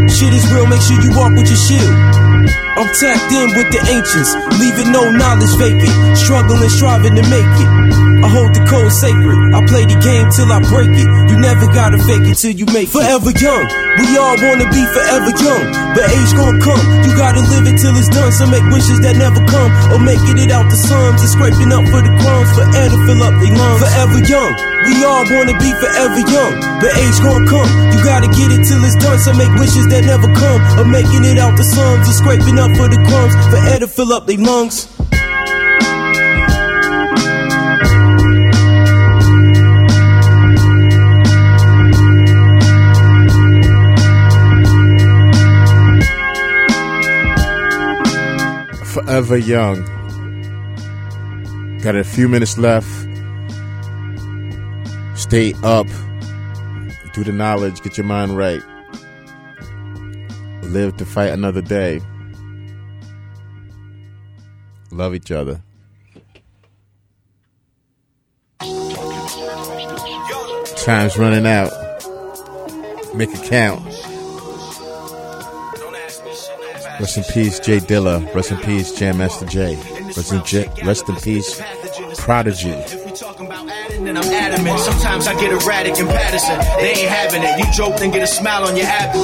Speaker 51: Shit is real, make sure you walk with your shield. I'm tapped in with the ancients, leaving no knowledge vacant. Struggling, striving to make it. I hold the code sacred. I play the game till I break it. You never gotta fake it till you make it. Forever young, we all wanna be forever young. But age gon' come, you gotta live it till it's done. So make wishes that never come, or making it out the slums and scraping up for the crumbs for air to fill up their lungs. Forever young, we all wanna be forever young. But age gon' come, you gotta get it till it's done. So make wishes that never come, or making it out the slums and scraping up for the crumbs for air to fill up their lungs.
Speaker 16: Forever Young. Got a few minutes left. Stay up. Do the knowledge. Get your mind right. Live to fight another day. Love each other. Time's running out. Make it count. Rest in peace, J Dilla. Rest in peace, Jam Master Jay. Rest in, J- rest in peace, Prodigy.
Speaker 34: And I'm adamant. Sometimes I get erratic in Patterson. They ain't having it. You joke, then get a smile on your app.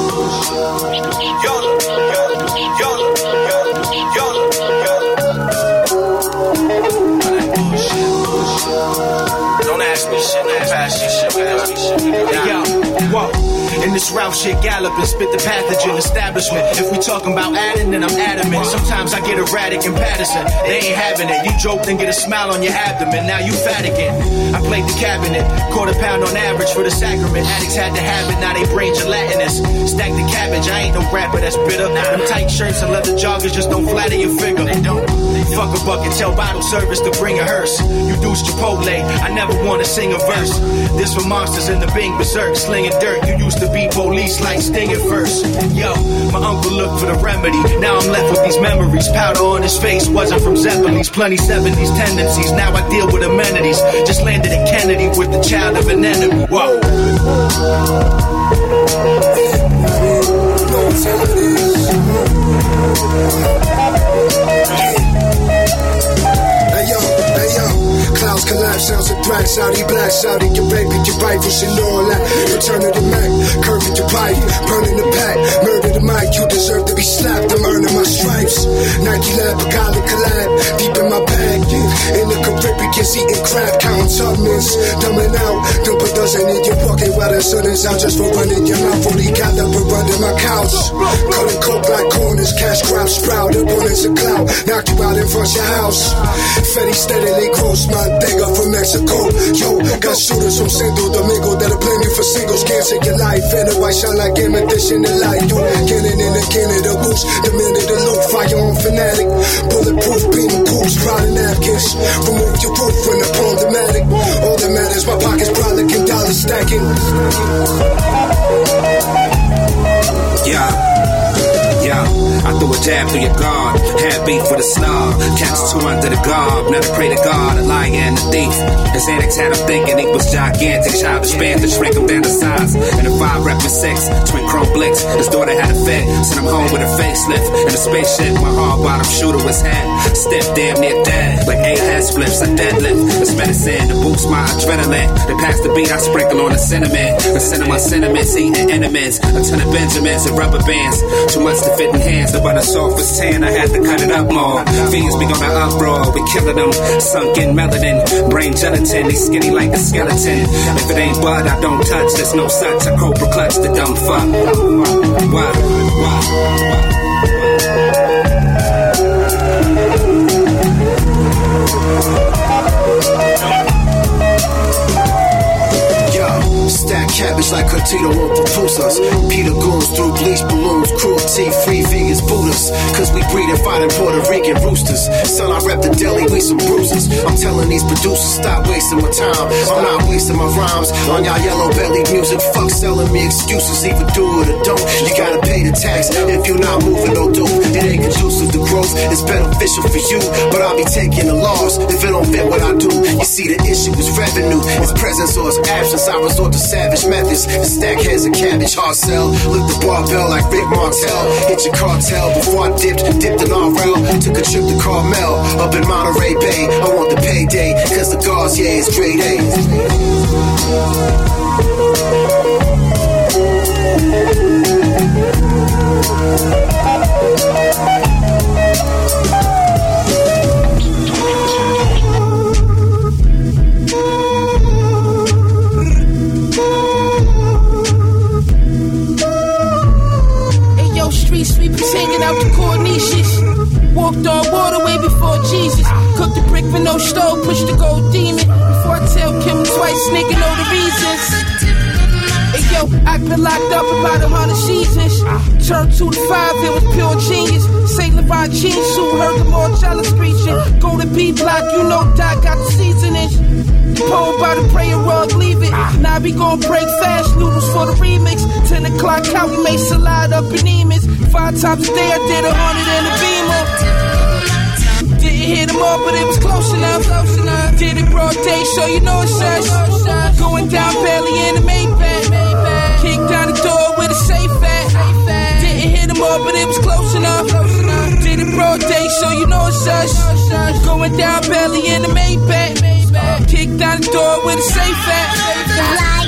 Speaker 34: Don't ask me shit, don't pass you shit, ask me shit. Hey, yo, whoa. In this Ralph shit, galloping, spit the pathogen establishment. If we talking about adding, then I'm adamant. Sometimes I get erratic in Patterson. They ain't having it. You joke, then get a smile on your abdomen. Now you fat again. I played the cabinet, quarter pound on average for the sacrament. Addicts had to have it, now they brain gelatinous. Stack the cabbage, I ain't no rapper that's bitter. Them tight shirts and leather joggers just don't flatter your figure. They don't. Fuck a bucket, tell bottle service to bring a hearse. You do Chipotle, I never wanna sing a verse. This for monsters in the Bing Berserk, slinging dirt. You used to be police like Sting at first. Yo, my uncle looked for the remedy. Now I'm left with these memories. Powder on his face wasn't from Zeppelins. Plenty 70s tendencies. Now I deal with amenities. Just landed at Kennedy with the child of an enemy. Whoa.
Speaker 52: Cloud
Speaker 7: clouds collapse, sounds of threats out. He blacks out in your baby, your rifles and all that. Return to the Mac, curving your pipe, burning the pack, murder the mic. You deserve to be slapped. I'm earning my stripes. Nike lab, a golly collab, deep in my bag. In the Caribbean, eating crap, counting tubmans, dumbing out. Dump a dozen in your pocket while the sun is out, just for running your mouth. Only got up and under my couch. Cutting coke black corners, cash crop sprout, abundance of clout. Knock you out in front of your house. Fetty steadily grows, my thega from Mexico. Yo, got shooters from Santo Domingo that'll blame you for singles. Can't save your life, and the white shine like imitation of light. You killing in the goose, the minute loop, fire on fanatic. Bulletproof beam coops, proud napkins. Remove your roof when the problematic. All that matters, my pockets probably can dollar stacking.
Speaker 18: Yeah. Yeah, I threw a jab through your guard. Beef with a snob. Catch two under the guard. Now pray to God, a liar and a thief. His antics had him thinking he was gigantic. Childish band to shrink him down to size. And a five rep six, twin chrome blicks. His daughter had a fit. Sent him home with a facelift. And a spaceship, my hard bottom shooter was had. Stiff, damn near dead. Like eight head splits, I deadlift. It's medicine to boost my adrenaline. They pass the beat, I sprinkle on the cinnamon. The cinnamon sentiments, eating enemies. A ton of Benjamins and rubber bands. Too much to fit in hands. The butter soft was tan, I had to cut it up more. Fiends be gonna uproar, we killing them. Sunk in melanin, brain gelatin, they skinny like a skeleton. If it ain't blood, I don't touch, there's no such. I cobra clutch the dumb fuck. Why? Why?
Speaker 7: Cabbage like Curtido on pupusas. Peter goons through bleach balloons, cruelty free vegans, Buddhas. Cause we breed and fight in Puerto Rican roosters. Son, I rep the deli, we some bruises. I'm telling these producers, stop wasting my time. I'm not wasting my rhymes on y'all yellow belly music. Fuck selling me excuses, either do it or don't. You gotta pay the tax if you're not moving no dope. It ain't conducive to growth, it's beneficial for you. But I'll be taking the loss if it don't fit what I do. You see, the issue is revenue, it's presence or it's absence. I resort to savage methods. The stack heads and cabbage hard sell. Lift the barbell like Rick Martel. Hit your cartel before I dipped, dipped in RL. Took a trip to Carmel up in Monterey Bay. I want the payday, cause the guards, yeah, it's grade
Speaker 46: eh? A. hanging out the corniches. Walked on waterway before Jesus. Cooked the brick with no stove, pushed the gold demon. Before I tell Kim twice, nigga know the reasons. Hey yo, I've been locked up about a hundred seasons. Turned two to five, it was pure genius. Saint Levant jeans, who heard the more jealous preaching. Go to B block, you know Doc got the seasoning. Poem by the prayer rug, leave it. Now we gon' break fast noodles for the remix. Ten o'clock out, we made salad up in Emus. Five times a day, I did a hundred in a beamer. Didn't hit them all, but it was close enough. Did it broad day, so you know it's us. Going down barely in the Maybach. Kick down the door with a safe at. Didn't hit them all, but it was close enough. Did it broad day, so you know it's us. Going down barely in the Maybach. Kick down the door with a safe at.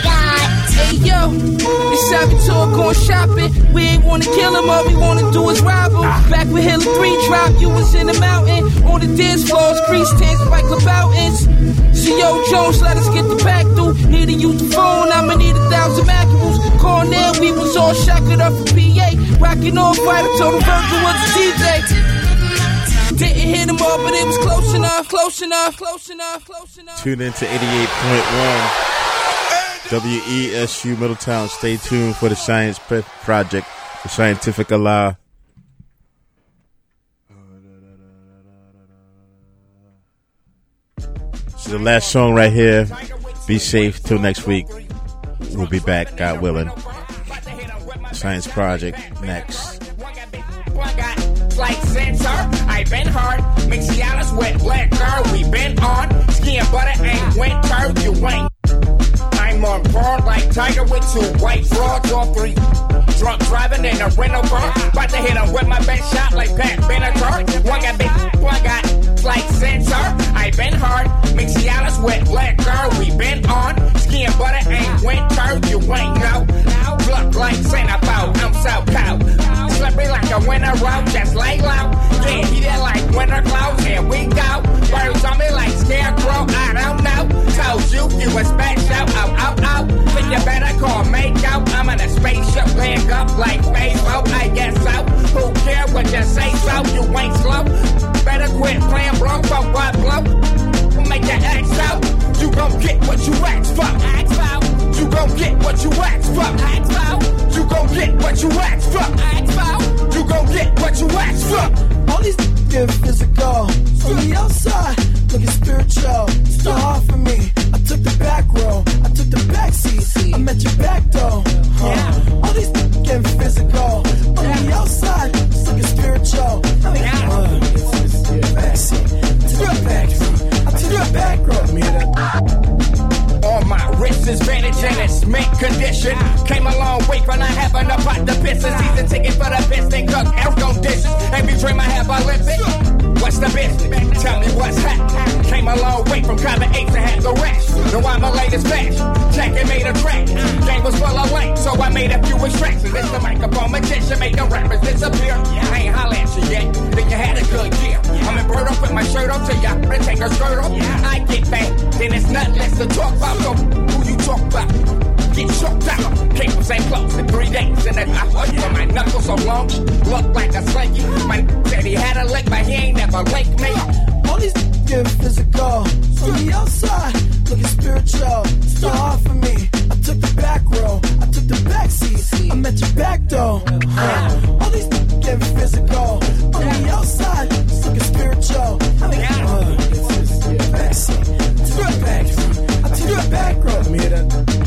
Speaker 46: Hey yo, it's Saboteur going shopping. We ain't wanna kill him, all we wanna do is rob him. Back with Hill 3 drop, you was in the mountain. On the dance floors, crease tents, like Louboutins. See yo, Jones, let us get the pack through. Need to use the phone, I'ma need a thousand macaroons. Cornell, we was all shackled up for PA. Rocking on I told him Virgil was a DJ. Didn't hit him all, but it was close enough, close enough, close enough, close enough.
Speaker 16: Tune into 88.1 WESU Middletown. Stay tuned for the Science Project, the Scientific Allah. This is the last song right here. Be safe till next week. We'll be back, God willing. Science Project next.
Speaker 20: like. I been hard. Mix with liquor. We been on. Ski and butter ain't winter. You ain't. I'm on board like Tiger with two white frauds or three. Drunk driving in a rental car. About to hit him with my best shot like Pat Benatar. One got big, one got like sensor. I been hard. Mix Cialis with liquor. We been on skin butter ain't winter. You ain't know. Look like Santa Claus. I'm so cold. Slippery like a winter road. Just lay low. Yeah, he did like winter clothes. Here we go. Birds on me like scarecrow. I don't know. Told you you was special. Oh oh oh. But you better call Mako. I'm in a spaceship. Leg up like Facebook. I guess so. Who care what you say? So you ain't slow. Better quit playing blow for what blow. Make that act out. You gon' get what you ask for. Ask for. You gon' get what you ask for. Ask for. You gon' get what you ask for. Ask for. You gon' get what you ask for.
Speaker 47: All these get physical. On the outside, looking spiritual. It's too hard for me. I took the back row. I took the back seat. I'm at your back door. Huh. All these getting physical. On the outside, looking spiritual. I mean, uh, it's, it's, the back. I.
Speaker 20: On my is condition. Came a long way not having season ticket for the piston cook air conditions. Every dream I have Olympic. What's the business? Tell me what's hot. Came a long way from Cobra 8 to had the rest. Now I'm my latest batch. Jacket made a track. Game was full of length, so I made a few extractions. It's the microphone magician, made the rappers disappear. I ain't holla at you yet, then you had a good year. I'm in bird with my shirt off till ya and take her skirt off. I get back, then it's nothing less to talk about. So who you talk about? get choked out. Capers ain't closed in three days, and that I hurt from my knuckles so long. Look like a slinky. My said he had a leg, but he ain't never linked me.
Speaker 47: All these getting physical. So the outside looking spiritual. It's hard for me. I took the back row. I took the back seat. I'm at your back door. Uh, all these getting physical. On the outside, looking spiritual. I mean, uh, back seat. To the back. I took the back row. Let me hear that.